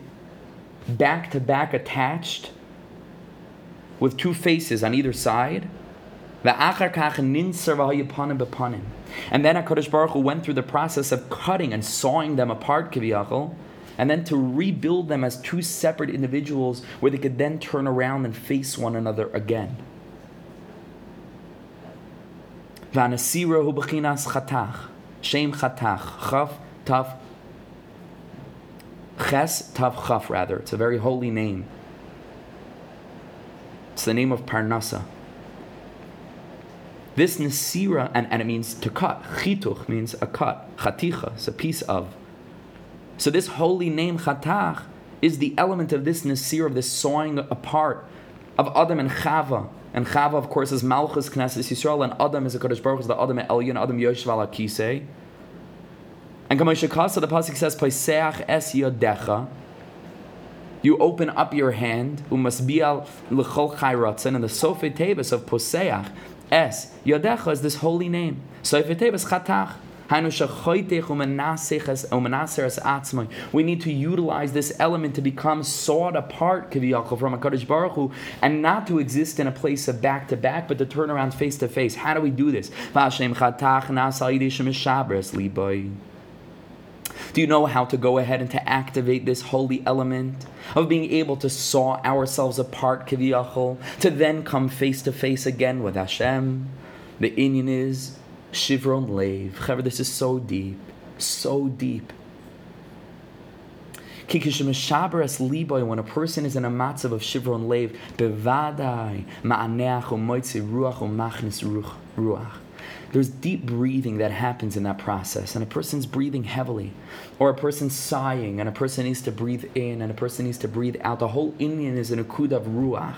back to back attached with two faces on either side. And then HaKadosh Baruch Hu went through the process of cutting and sawing them apart, kiviyachol, and then to rebuild them as two separate individuals where they could then turn around and face one another again. Shem chatach, chaf taf, ches taf chaf rather. It's a very holy name. It's the name of Parnasa. This Nasira, and, and it means to cut. Chituch means a cut. Chaticha is a piece of. So this holy name, Chatach, is the element of this Nasir, of this sawing apart of Adam and Chava. And Chava, of course, is Malchus, Knesset Yisrael, and Adam is a Kodesh Baruch, is the Adam Elyon, Adam Yoshev ala Kisei. And Kamosha Kasa, the Pasuk says, Paiseach es yodecha, you open up your hand, umasbial l'chol chayratzin, and the Sofet Tebes of Poseach, Es, Yodecha is this holy name. Soifetebes Chatach. We need to utilize this element to become sawed apart from a Kadosh Baruch Hu, and not to exist in a place of back to back, but to turn around face to face. How do we do this? Do you know how to go ahead and to activate this holy element of being able to saw ourselves apart, kiviyachol, to then come face to face again with Hashem? The inyan is Shivron Lev. This is so deep, so deep. When a person is in a matzav of shivron lev, bevadai ma'aneach ruach u'machnis ruach. There's deep breathing that happens in that process, and a person's breathing heavily, or a person's sighing, and a person needs to breathe in, and a person needs to breathe out. The whole inyan is in a kud of ruach,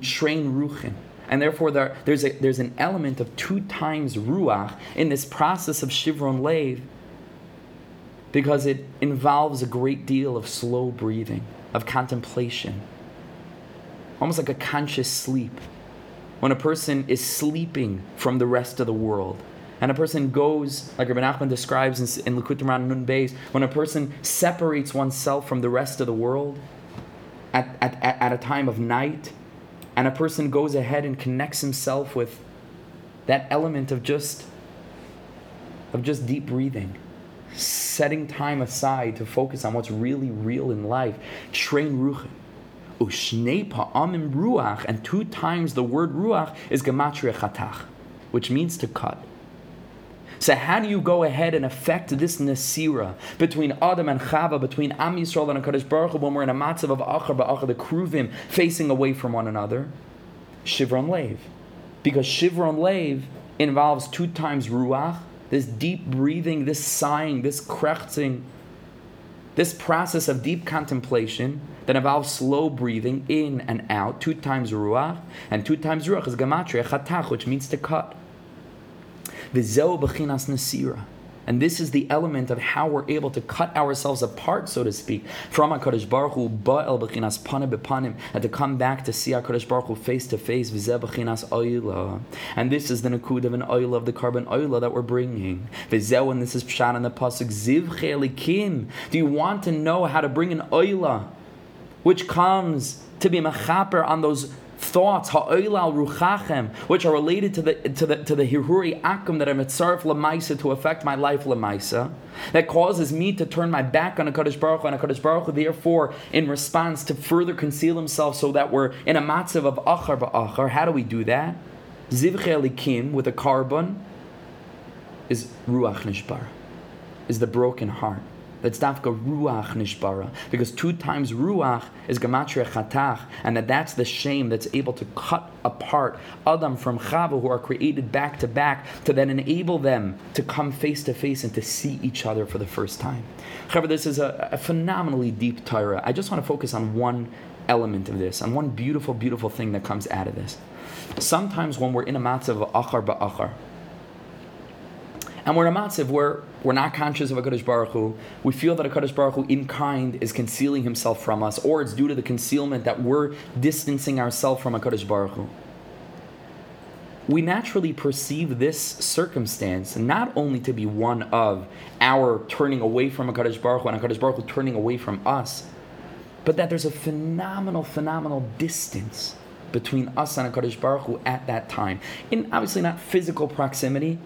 train ruchin. And therefore, there, there's, a, there's an element of two times ruach in this process of shivron lev, because it involves a great deal of slow breathing, of contemplation, almost like a conscious sleep when a person is sleeping from the rest of the world. And a person goes, like Rabbi Nachman describes in, in Moharan Nun Beis, when a person separates oneself from the rest of the world at, at, at a time of night, and a person goes ahead and connects himself with that element of just of just deep breathing. Setting time aside to focus on what's really real in life. Train ruchin Ushnei pa'amim ruach, and two times the word ruach is gematria chatach, which means to cut. So how do you go ahead and affect this nasira between Adam and Chava, between Am Yisrael and Hakadosh Baruch Hu, when we're in a matzav of achar ba'achar, the kruvim facing away from one another? Shivron lev, because shivron lev involves two times ruach, this deep breathing, this sighing, this krechting, this process of deep contemplation that involves slow breathing in and out, two times ruach, and two times ruach is gematria chatach, which means to cut. And this is the element of how we're able to cut ourselves apart, so to speak, from HaKadosh Baruch Hu, ba'el b'chinas panim b'panim, and to come back to see HaKadosh Baruch Hu face to face, v'zeh b'chinas oyla. And this is the nakud of an oil of the korban oil that we're bringing. V'zeh, and this is pshat in the pasuk, ziv chelikim. Do you want to know how to bring an oila? which comes to be mechaper on those thoughts, ha'oilal ruchachem, which are related to the to the to the hiruri akum that I'm lemaisa to affect my life lemaisa, that causes me to turn my back on a Kadosh Baruch and a Kadosh Baruch therefore, in response to further conceal himself, so that we're in a matzav of achar ba'achar. How do we do that? Zivche elikim with a korban is ruach nishbar, is the broken heart. That's dafka ruach nishbara. Because two times ruach is gematria chatach, and that that's the shame that's able to cut apart Adam from Chava, who are created back to back, to then enable them to come face to face and to see each other for the first time. However, this is a, a phenomenally deep Torah. I just want to focus on one element of this, on one beautiful, beautiful thing that comes out of this. Sometimes when we're in a matzah of achar ba'achar, and we're in a matziv where we're not conscious of a Kadosh Baruch Hu. We feel that a Kadosh Baruch Hu in kind is concealing himself from us, or it's due to the concealment that we're distancing ourselves from a Kadosh Baruch Hu. We naturally perceive this circumstance not only to be one of our turning away from a Kadosh Baruch Hu and a Kadosh Baruch Hu turning away from us, but that there's a phenomenal, phenomenal distance between us and HaKadosh Baruch Hu at that time. In obviously not physical proximity,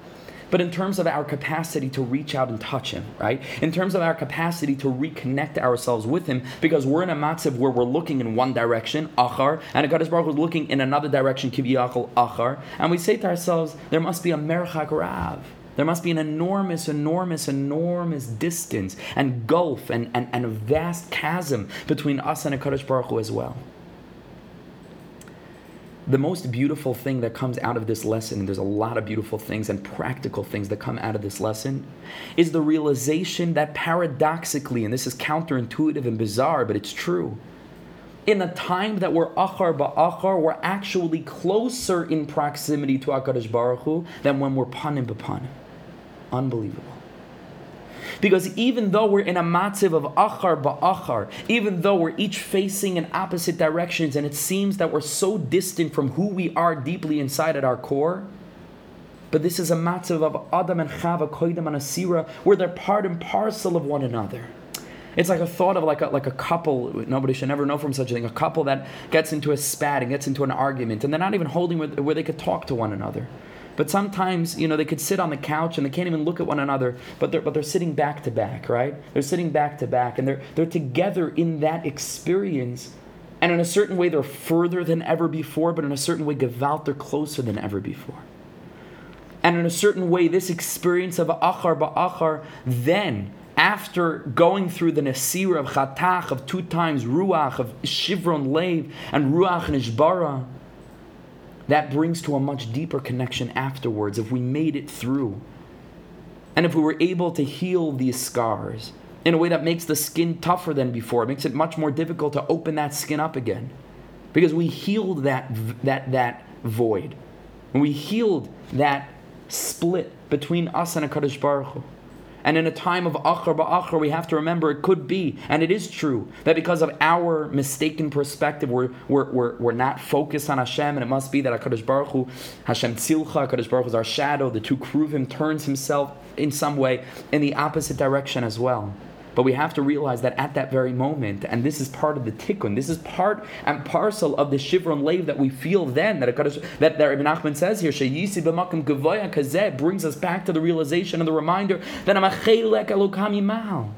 but in terms of our capacity to reach out and touch Him, right? In terms of our capacity to reconnect ourselves with Him, because we're in a matzav where we're looking in one direction, achar, and a HaKadosh Baruch is looking in another direction, kiviyachol, achar, and we say to ourselves, there must be a merchak rav. There must be an enormous, enormous, enormous distance and gulf and, and, and a vast chasm between us and HaKadosh Baruch Hu as well the most beautiful thing that comes out of this lesson, and there's a lot of beautiful things and practical things that come out of this lesson, is the realization that paradoxically, and this is counterintuitive and bizarre, but it's true, in a time that we're achar ba'achar, we're actually closer in proximity to HaKadosh Baruch Hu than when we're panim b'panim. Unbelievable. Because even though we're in a matziv of achar ba'achar, even though we're each facing in opposite directions and it seems that we're so distant from who we are deeply inside at our core, but this is a matziv of Adam and Chava, Koidim and Asira, where they're part and parcel of one another. It's like a thought of like a, like a couple, nobody should ever know from such a thing, a couple that gets into a spat and gets into an argument, and they're not even holding where, where they could talk to one another. But sometimes, you know, they could sit on the couch and they can't even look at one another, but they're, but they're sitting back to back, right? They're sitting back to back and they're, they're together in that experience. And in a certain way, they're further than ever before, but in a certain way, Gevalt, they're closer than ever before. And in a certain way, this experience of Achar Ba'achar, then, after going through the Nasir of Chatach, of two times Ruach, of Shivron Lev, and Ruach Nishbara, that brings to a much deeper connection afterwards if we made it through. And if we were able to heal these scars in a way that makes the skin tougher than before, it makes it much more difficult to open that skin up again. Because we healed that, that, that void. And we healed that split between us and a Kadosh Baruch Hu. And in a time of achar ba'achar, we have to remember it could be, and it is true, that because of our mistaken perspective, we're, we're, we're, we're not focused on Hashem, and it must be that HaKadosh Baruch Hu, Hashem Tzilcha, HaKadosh Baruch Hu is our shadow, the two Kruvim turns himself in some way in the opposite direction as well. But we have to realize that at that very moment, and this is part of the tikkun, this is part and parcel of the shivron lave that we feel then, that that, that Rabbi Nachman says here, Sheyisi b'makim gavoya kazeh, brings us back to the realization and the reminder that I'm a chelek elokami mal.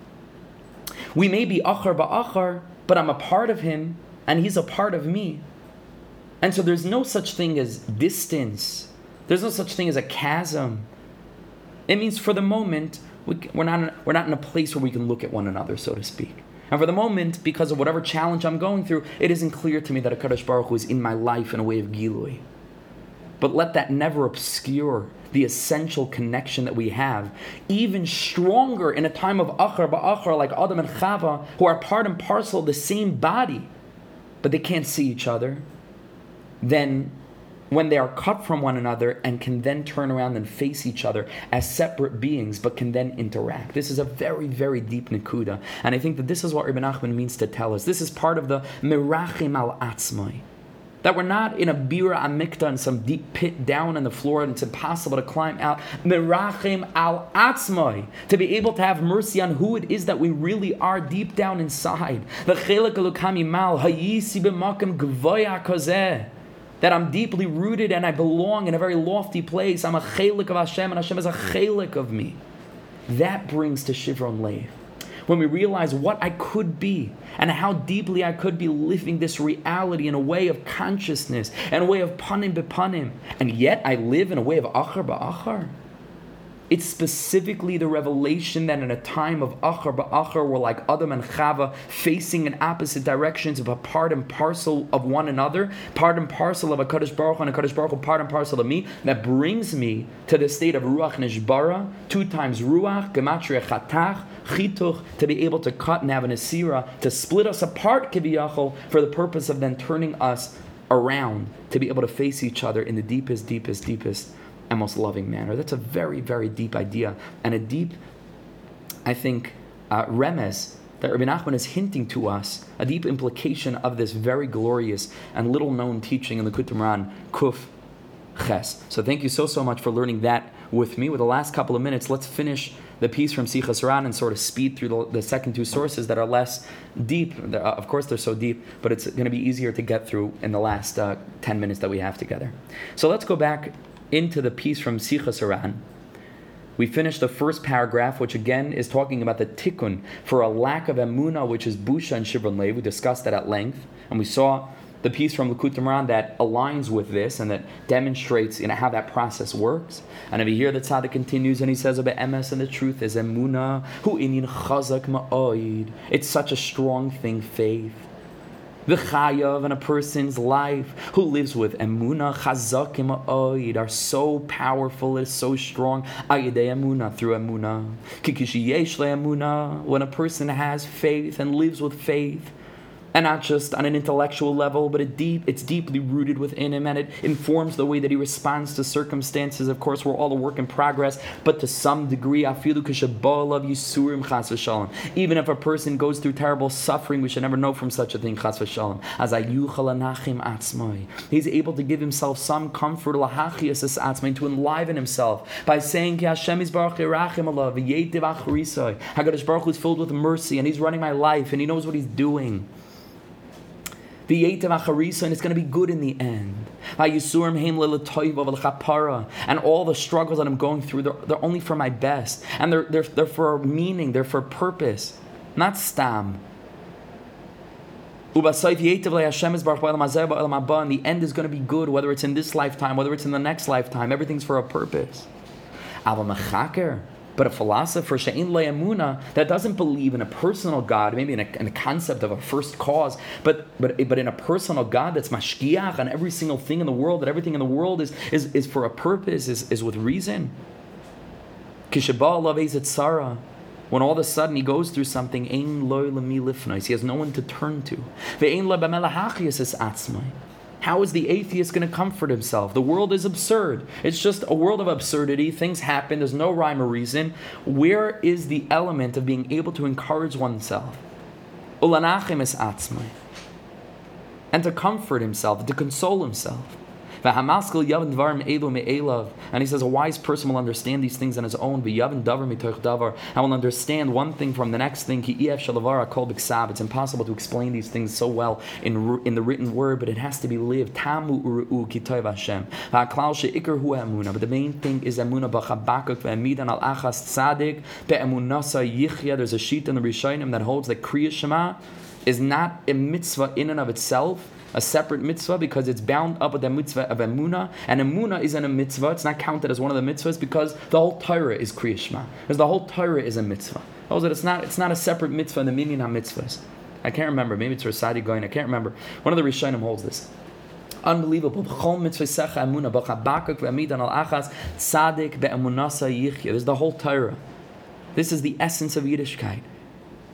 We may be achar ba'achar, but I'm a part of him, and he's a part of me. And so there's no such thing as distance. There's no such thing as a chasm. It means for the moment, we, are not we're not in a place where we can look at one another, so to speak. And for the moment, because of whatever challenge I'm going through, it isn't clear to me that a Kadosh Baruch Hu is in my life in a way of Gilui. But let that never obscure the essential connection that we have. Even stronger in a time of Achar Ba'achar, like Adam and Chava, who are part and parcel of the same body, but they can't see each other, then when they are cut from one another and can then turn around and face each other as separate beings, but can then interact. This is a very, very deep Nakuda. And I think that this is what Rebbe Nachman means to tell us. This is part of the Mirachim al Atzmai. That we're not in a bira amikta in some deep pit down on the floor and it's impossible to climb out. Mirachim al atzmai. To be able to have mercy on who it is that we really are deep down inside. The chelik mal hayisi gvoya kozeh that I'm deeply rooted and I belong in a very lofty place. I'm a chalik of Hashem and Hashem is a chalik of me. That brings to Shivron Lev. When we realize what I could be and how deeply I could be living this reality in a way of consciousness and a way of panim bepanim, and yet I live in a way of achar ba'achar. It's specifically the revelation that in a time of Achar Ba'achar, we're like Adam and Chava facing in opposite directions of a part and parcel of one another, part and parcel of a Kadosh Baruch and a Kadosh Baruch part and parcel of me, that brings me to the state of Ruach Nishbara, two times Ruach, Gematria Chatach, Chituch, to be able to cut and have to split us apart, Kiviyachol, for the purpose of then turning us around to be able to face each other in the deepest, deepest, deepest and most loving manner. That's a very, very deep idea and a deep, I think, uh, remes that Rabbi Nachman is hinting to us, a deep implication of this very glorious and little known teaching in the Kutumran, Kuf Ches. So thank you so, so much for learning that with me. With the last couple of minutes, let's finish the piece from Sichas and sort of speed through the, the second two sources that are less deep. Uh, of course, they're so deep, but it's going to be easier to get through in the last uh, 10 minutes that we have together. So let's go back into the piece from Sichas Ran. We finished the first paragraph, which again is talking about the tikkun for a lack of emuna, which is busha and shivron lev. We discussed that at length, and we saw the piece from Moharan that aligns with this and that demonstrates you know, how that process works. And if you hear the tzaddik continues and he says about emes and the truth is emuna, hu inin chazak ma'oid. It's such a strong thing, faith. The chayav in a person's life who lives with emuna chazakim oid are so powerful, it is so strong. Ayidei emuna through emuna. Kikishi yesh emuna when a person has faith and lives with faith and not just on an intellectual level, but deep, it's deeply rooted within him, and it informs the way that he responds to circumstances. Of course, we're all a work in progress, but to some degree, even if a person goes through terrible suffering, we should never know from such a thing. As he's able to give himself some comfort to enliven himself by saying, Hakadosh Baruch Hu is filled with mercy, and he's running my life, and he knows what he's doing and it's going to be good in the end. And all the struggles that I'm going through, they're, they're only for my best. And they're, they're, they're for meaning, they're for purpose, not stam. In the end is going to be good, whether it's in this lifetime, whether it's in the next lifetime. Everything's for a purpose. But a philosopher, Sha'in Le'amuna, that doesn't believe in a personal God, maybe in a, in a, concept of a first cause, but, but, but in a personal God that's mashkiach on every single thing in the world, that everything in the world is, is, is for a purpose, is, is with reason. Sarah, when all of a sudden he goes through something, he has no one to turn to. How is the atheist going to comfort himself? The world is absurd. It's just a world of absurdity. Things happen, there's no rhyme or reason. Where is the element of being able to encourage oneself? And to comfort himself, to console himself. And he says a wise person will understand these things on his own. And will understand one thing from the next thing. It's impossible to explain these things so well in, in the written word, but it has to be lived. But the main thing is emuna. There's a sheet in the Rishonim that holds that Kriya Shema is not a mitzvah in and of itself a separate mitzvah because it's bound up with the mitzvah of emuna, and emuna isn't a mitzvah. It's not counted as one of the mitzvahs because the whole Torah is kriyishma. Because the whole Torah is a mitzvah. That it's not. It's not a separate mitzvah in the minyan mitzvahs. I can't remember. Maybe it's Rav Saadia Gaon. I can't remember. One of the Rishonim holds this. Unbelievable. There's the whole Torah. This is the essence of Yiddishkeit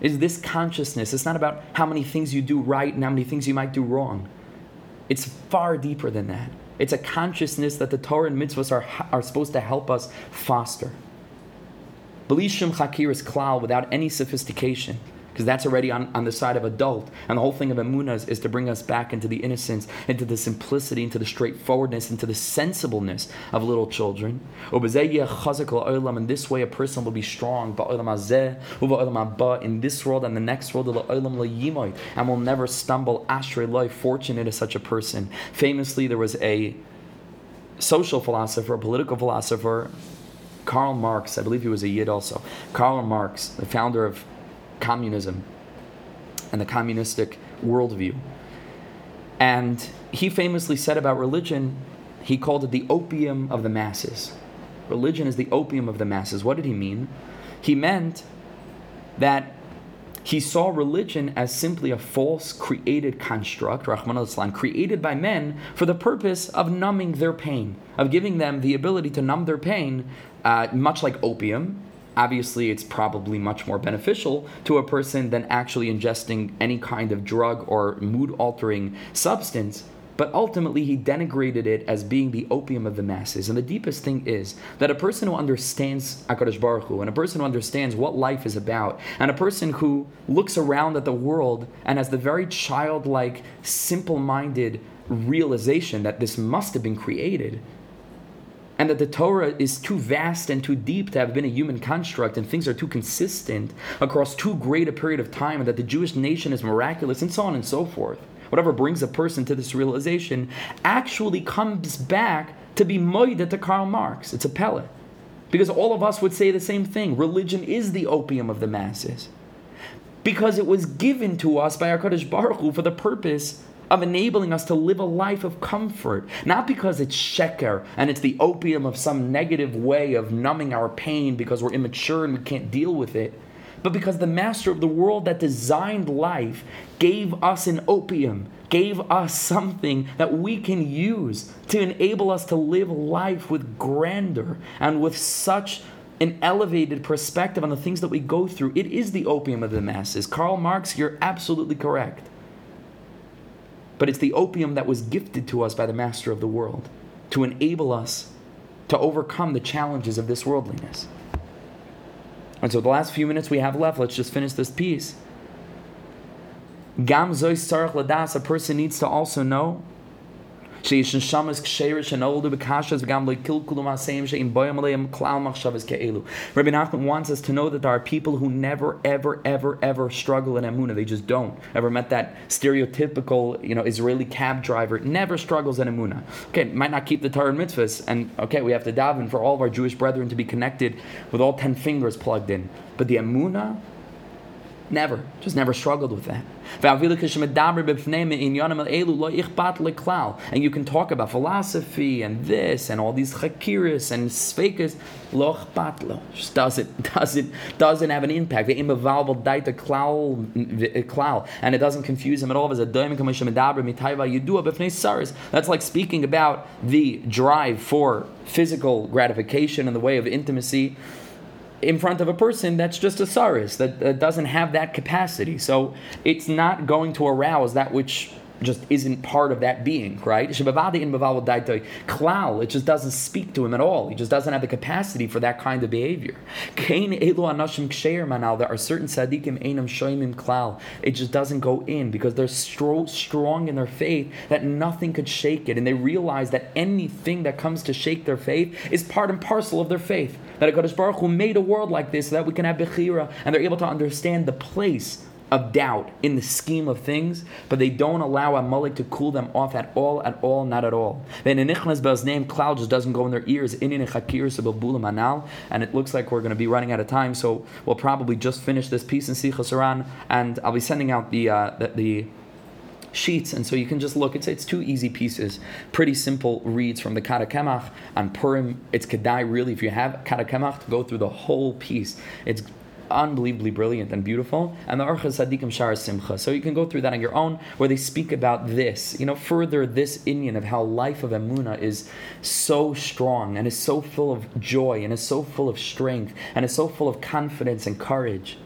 is this consciousness. It's not about how many things you do right and how many things you might do wrong. It's far deeper than that. It's a consciousness that the Torah and mitzvahs are, are supposed to help us foster. Belishim Chakir is klal without any sophistication because that's already on, on the side of adult. And the whole thing of Emunah is, is, to bring us back into the innocence, into the simplicity, into the straightforwardness, into the sensibleness of little children. In this way, a person will be strong in this world and the next world, and will never stumble. Ashrei life, fortunate is such a person. Famously, there was a social philosopher, a political philosopher, Karl Marx, I believe he was a Yid also. Karl Marx, the founder of communism and the communistic worldview. And he famously said about religion, he called it the opium of the masses. Religion is the opium of the masses. What did he mean? He meant that he saw religion as simply a false created construct, Rahman al created by men for the purpose of numbing their pain, of giving them the ability to numb their pain, uh, much like opium, obviously it's probably much more beneficial to a person than actually ingesting any kind of drug or mood altering substance. But ultimately, he denigrated it as being the opium of the masses. And the deepest thing is that a person who understands HaKadosh Baruch Hu, and a person who understands what life is about, and a person who looks around at the world and has the very childlike, simple minded realization that this must have been created, and that the Torah is too vast and too deep to have been a human construct, and things are too consistent across too great a period of time, and that the Jewish nation is miraculous, and so on and so forth. Whatever brings a person to this realization actually comes back to be moida to Karl Marx. It's a pellet. Because all of us would say the same thing. Religion is the opium of the masses. Because it was given to us by our Kadosh Baruch Hu for the purpose of enabling us to live a life of comfort. Not because it's sheker and it's the opium of some negative way of numbing our pain because we're immature and we can't deal with it, but because the master of the world that designed life gave us an opium, gave us something that we can use to enable us to live life with grandeur and with such an elevated perspective on the things that we go through. It is the opium of the masses. Karl Marx, you're absolutely correct but it's the opium that was gifted to us by the master of the world to enable us to overcome the challenges of this worldliness. And so, the last few minutes we have left, let's just finish this piece. Gam zois ladas, a person needs to also know Rabbi Nachman wants us to know that there are people who never, ever, ever, ever struggle in Emunah. They just don't. Ever met that stereotypical, you know, Israeli cab driver? Never struggles in Emunah. Okay, might not keep the Torah and mitzvahs, and okay, we have to daven for all of our Jewish brethren to be connected with all ten fingers plugged in. But the Emunah, Never. Just never struggled with that. And you can talk about philosophy and this and all these chakiris and sveikas. Just doesn't, doesn't, doesn't have an impact. And it doesn't confuse him at all. That's like speaking about the drive for physical gratification in the way of intimacy in front of a person that's just a saris that, that, doesn't have that capacity. So it's not going to arouse that which just isn't part of that being, right? Klal, it just doesn't speak to him at all. He just doesn't have the capacity for that kind of behavior. There are certain tzaddikim einam shoymim klal. It just doesn't go in because they're so strong in their faith that nothing could shake it, and they realize that anything that comes to shake their faith is part and parcel of their faith. That a Kadosh Baruch Hu made a world like this so that we can have bechira, and they're able to understand the place of doubt in the scheme of things, but they don't allow a Amalek to cool them off at all, at all, not at all. Then in Ichnas name, cloud just doesn't go in their ears. And it looks like we're going to be running out of time, so we'll probably just finish this piece in Aran, and I'll be sending out the uh, the, the sheets, and so you can just look. It's it's two easy pieces, pretty simple reads from the Kad HaKemach and Purim. It's Kedai really if you have Kad HaKemach to go through the whole piece. It's unbelievably brilliant and beautiful. And the Orchos Tzaddikim Shar Simcha. So you can go through that on your own, where they speak about this, you know, further this inyan of how life of Emuna is so strong and is so full of joy and is so full of strength and is so full of confidence and courage.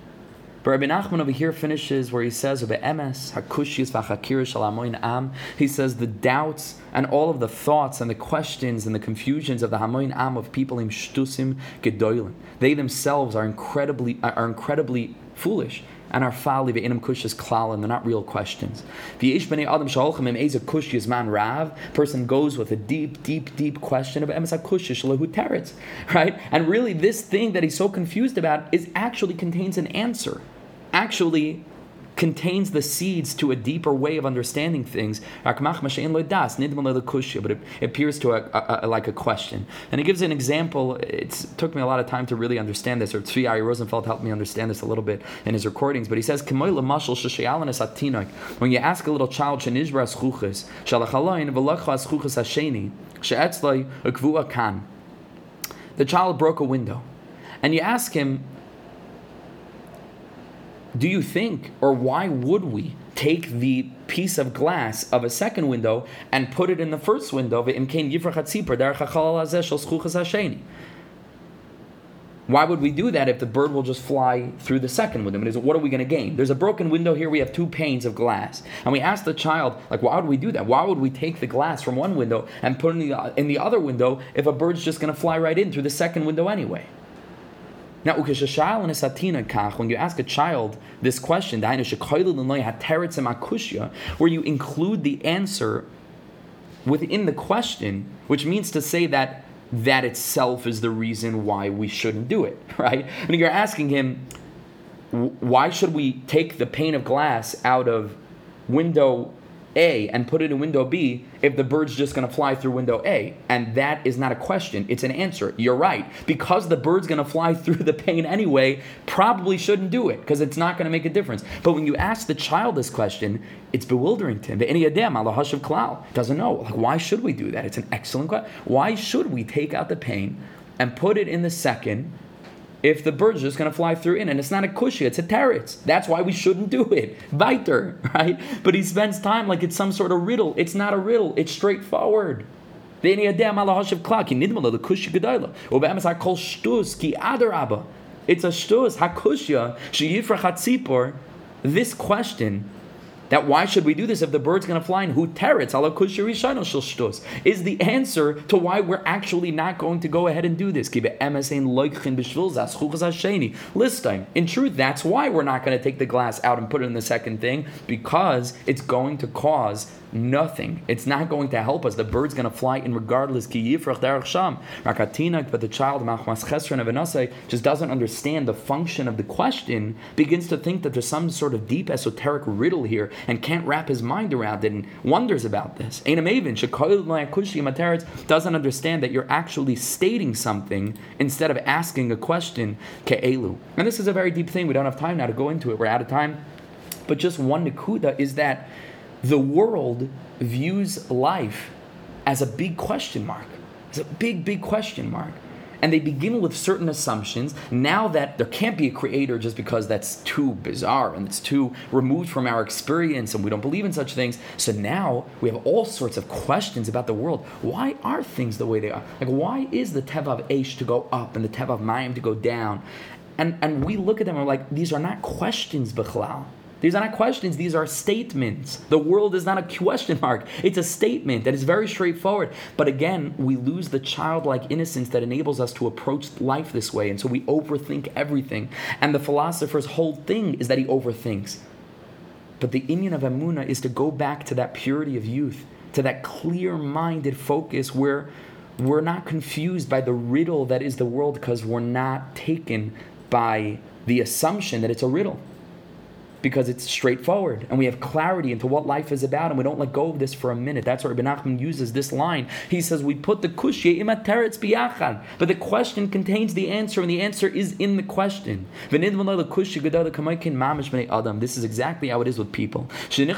But Rabbi Nachman over here finishes where he says, "Emes hakushis v'chakir am." He says the doubts and all of the thoughts and the questions and the confusions of the hamoin am of people in shtusim gedolim. They themselves are incredibly are incredibly foolish and are fali ve'inam kushis klal, and they're not real questions. V'yesh b'nei adam shalchem im eza kush man rav. Person goes with a deep, deep, deep question of emes hakushish lehu teretz, right? And really, this thing that he's so confused about is actually contains an answer actually contains the seeds to a deeper way of understanding things. But it appears to a, a, a, like a question. And he gives an example. it took me a lot of time to really understand this, or Tzvi Aryeh Rosenfeld helped me understand this a little bit in his recordings. But he says, When you ask a little child, the child broke a window. And you ask him, do you think, or why would we take the piece of glass of a second window and put it in the first window? Why would we do that if the bird will just fly through the second window? What are we going to gain? There's a broken window here. We have two panes of glass, and we ask the child, like, why would we do that? Why would we take the glass from one window and put it in the, in the other window if a bird's just going to fly right in through the second window anyway? Now, when you ask a child this question, where you include the answer within the question, which means to say that that itself is the reason why we shouldn't do it, right? Mean, you're asking him, why should we take the pane of glass out of window A and put it in window B if the bird's just going to fly through window A? And that is not a question, it's an answer. You're right. Because the bird's going to fly through the pane anyway, probably shouldn't do it because it's not going to make a difference. But when you ask the child this question, it's bewildering to him. The Iniyadem, Allah Hashav Klal, doesn't know. Like, why should we do that? It's an excellent question. Why should we take out the pane and put it in the second? If the bird's just going to fly through in. And it's not a cushy, it's a teretz. That's why we shouldn't do it. Weiter, right? But he spends time like it's some sort of riddle. It's not a riddle, it's straightforward. It's a shtus, hakushya, sheyifrach hatzipor. This question that why should we do this if the bird's going to fly in? Who ala is the answer to why we're actually not going to go ahead and do this. List In truth, that's why we're not going to take the glass out and put it in the second thing because it's going to cause nothing. It's not going to help us. The bird's going to fly in regardless. But the child just doesn't understand the function of the question, begins to think that there's some sort of deep esoteric riddle here and can't wrap his mind around it and wonders about this. doesn't understand that you're actually stating something instead of asking a question. And this is a very deep thing. We don't have time now to go into it. We're out of time. But just one nikuda is that the world views life as a big question mark. It's a big, big question mark. And they begin with certain assumptions. Now that there can't be a creator just because that's too bizarre and it's too removed from our experience and we don't believe in such things. So now we have all sorts of questions about the world. Why are things the way they are? Like, why is the Tevav Eish to go up and the Tevav Mayim to go down? And, and we look at them and we're like, these are not questions, Bechlal. These are not questions, these are statements. The world is not a question mark, it's a statement that is very straightforward. But again, we lose the childlike innocence that enables us to approach life this way. And so we overthink everything. And the philosopher's whole thing is that he overthinks. But the inyan of Amuna is to go back to that purity of youth, to that clear minded focus where we're not confused by the riddle that is the world because we're not taken by the assumption that it's a riddle because it's straightforward and we have clarity into what life is about and we don't let go of this for a minute. That's why Rebbe Nachman uses this line. He says, We put the kushya imat teretz biyachad. But the question contains the answer and the answer is in the question. This is exactly how it is with people. And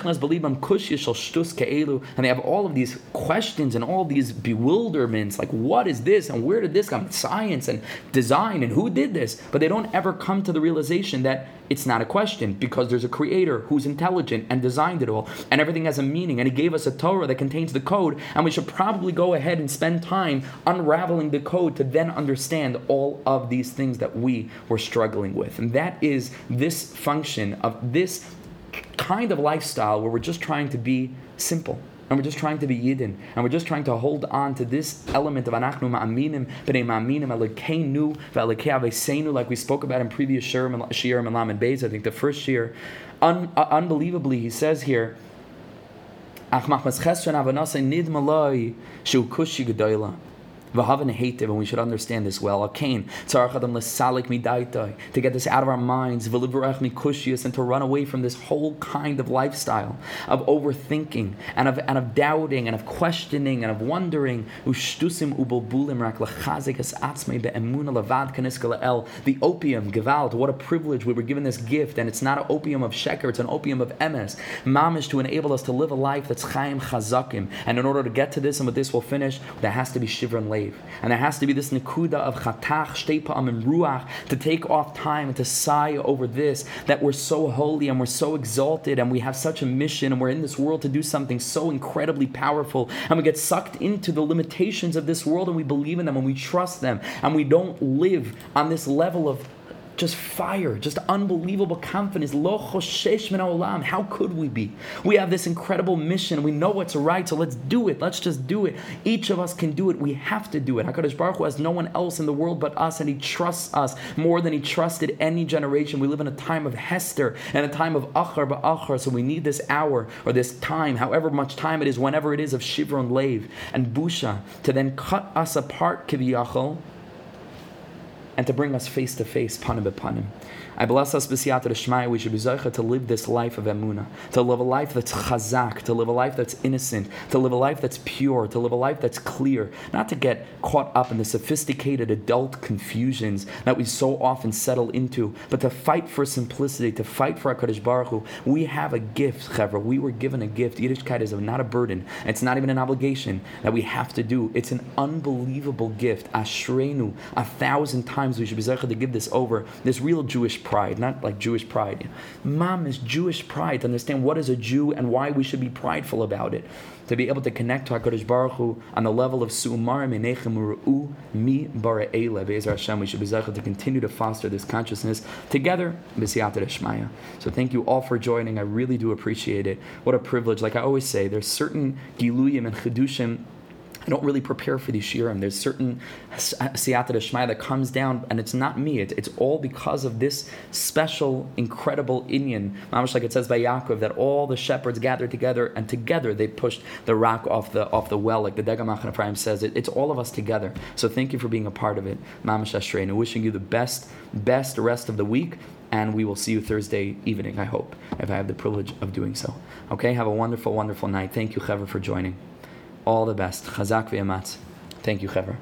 they have all of these questions and all these bewilderments like, what is this and where did this come? Science and design and who did this? But they don't ever come to the realization that it's not a question because there's a creator who's intelligent and designed it all, and everything has a meaning, and he gave us a Torah that contains the code, and we should probably go ahead and spend time unraveling the code to then understand all of these things that we were struggling with. And that is this function of this kind of lifestyle where we're just trying to be simple and we're just trying to be Yidden, and we're just trying to hold on to this element of Anachnu Ma'aminim, B'nei Ma'aminim, Alikeinu, V'alekei Aveseinu, like we spoke about in previous Shir and Malam and Beis, I think the first year. Un- uh, unbelievably, he says here, avanase nid malai shu kushi and we should understand this well. To get this out of our minds, and to run away from this whole kind of lifestyle of overthinking and of, and of doubting and of questioning and of wondering. The opium, Gewalt, what a privilege we were given this gift, and it's not an opium of sheker, it's an opium of emes. Mamish to enable us to live a life that's chaim chazakim. And in order to get to this, and with this we'll finish, there has to be shivra and and there has to be this nikuda of chatach, shtepa'am, and ruach to take off time and to sigh over this, that we're so holy and we're so exalted and we have such a mission and we're in this world to do something so incredibly powerful. And we get sucked into the limitations of this world and we believe in them and we trust them and we don't live on this level of just fire, just unbelievable confidence. Lo choshesh min olam. How could we be? We have this incredible mission. We know what's right, so let's do it. Let's just do it. Each of us can do it. We have to do it. Hakadosh Baruch Hu has no one else in the world but us, and He trusts us more than He trusted any generation. We live in a time of Hester and a time of Achar ba'achar, so we need this hour or this time, however much time it is, whenever it is, of Shivron Lev and Busha, to then cut us apart, Kiviyachol and to bring us face to face, panim bepanim. I bless us b'siyata d'shmaya. We should be zeicha to live this life of emuna, to live a life that's chazak, to live a life that's innocent, to live a life that's pure, to live a life that's clear, not to get caught up in the sophisticated adult confusions that we so often settle into, but to fight for simplicity, to fight for Hakadosh Baruch Hu. We have a gift, chevra. We were given a gift. Yiddishkeit is not a burden. It's not even an obligation that we have to do. It's an unbelievable gift. Ashreinu. A thousand times we should be zeicha to give this over. This real Jewish pride, not like Jewish pride. Mom is Jewish pride to understand what is a Jew and why we should be prideful about it. To be able to connect to HaKadosh Baruch Hu on the level of Su'umar Menechem Ru'u Mi Bara'ele Be'ezer Hashem. We should be to continue to foster this consciousness together, B'siyata Shmaya. So thank you all for joining. I really do appreciate it. What a privilege. Like I always say, there's certain Giluyim and Chidushim I don't really prepare for these shiurim. There's certain uh, siyata shmaya that comes down, and it's not me. It, it's all because of this special, incredible Inyan. Mamish like it says by Yaakov that all the shepherds gathered together, and together they pushed the rock off the off the well, like the Degamach Ephraim says. It, it's all of us together. So thank you for being a part of it, Mamish Ashrein. Wishing you the best, best rest of the week and we will see you Thursday evening, I hope, if I have the privilege of doing so. Okay, have a wonderful, wonderful night. Thank you, Hever, for joining. All the best. Chazak v'yamatz. Thank you, Hever.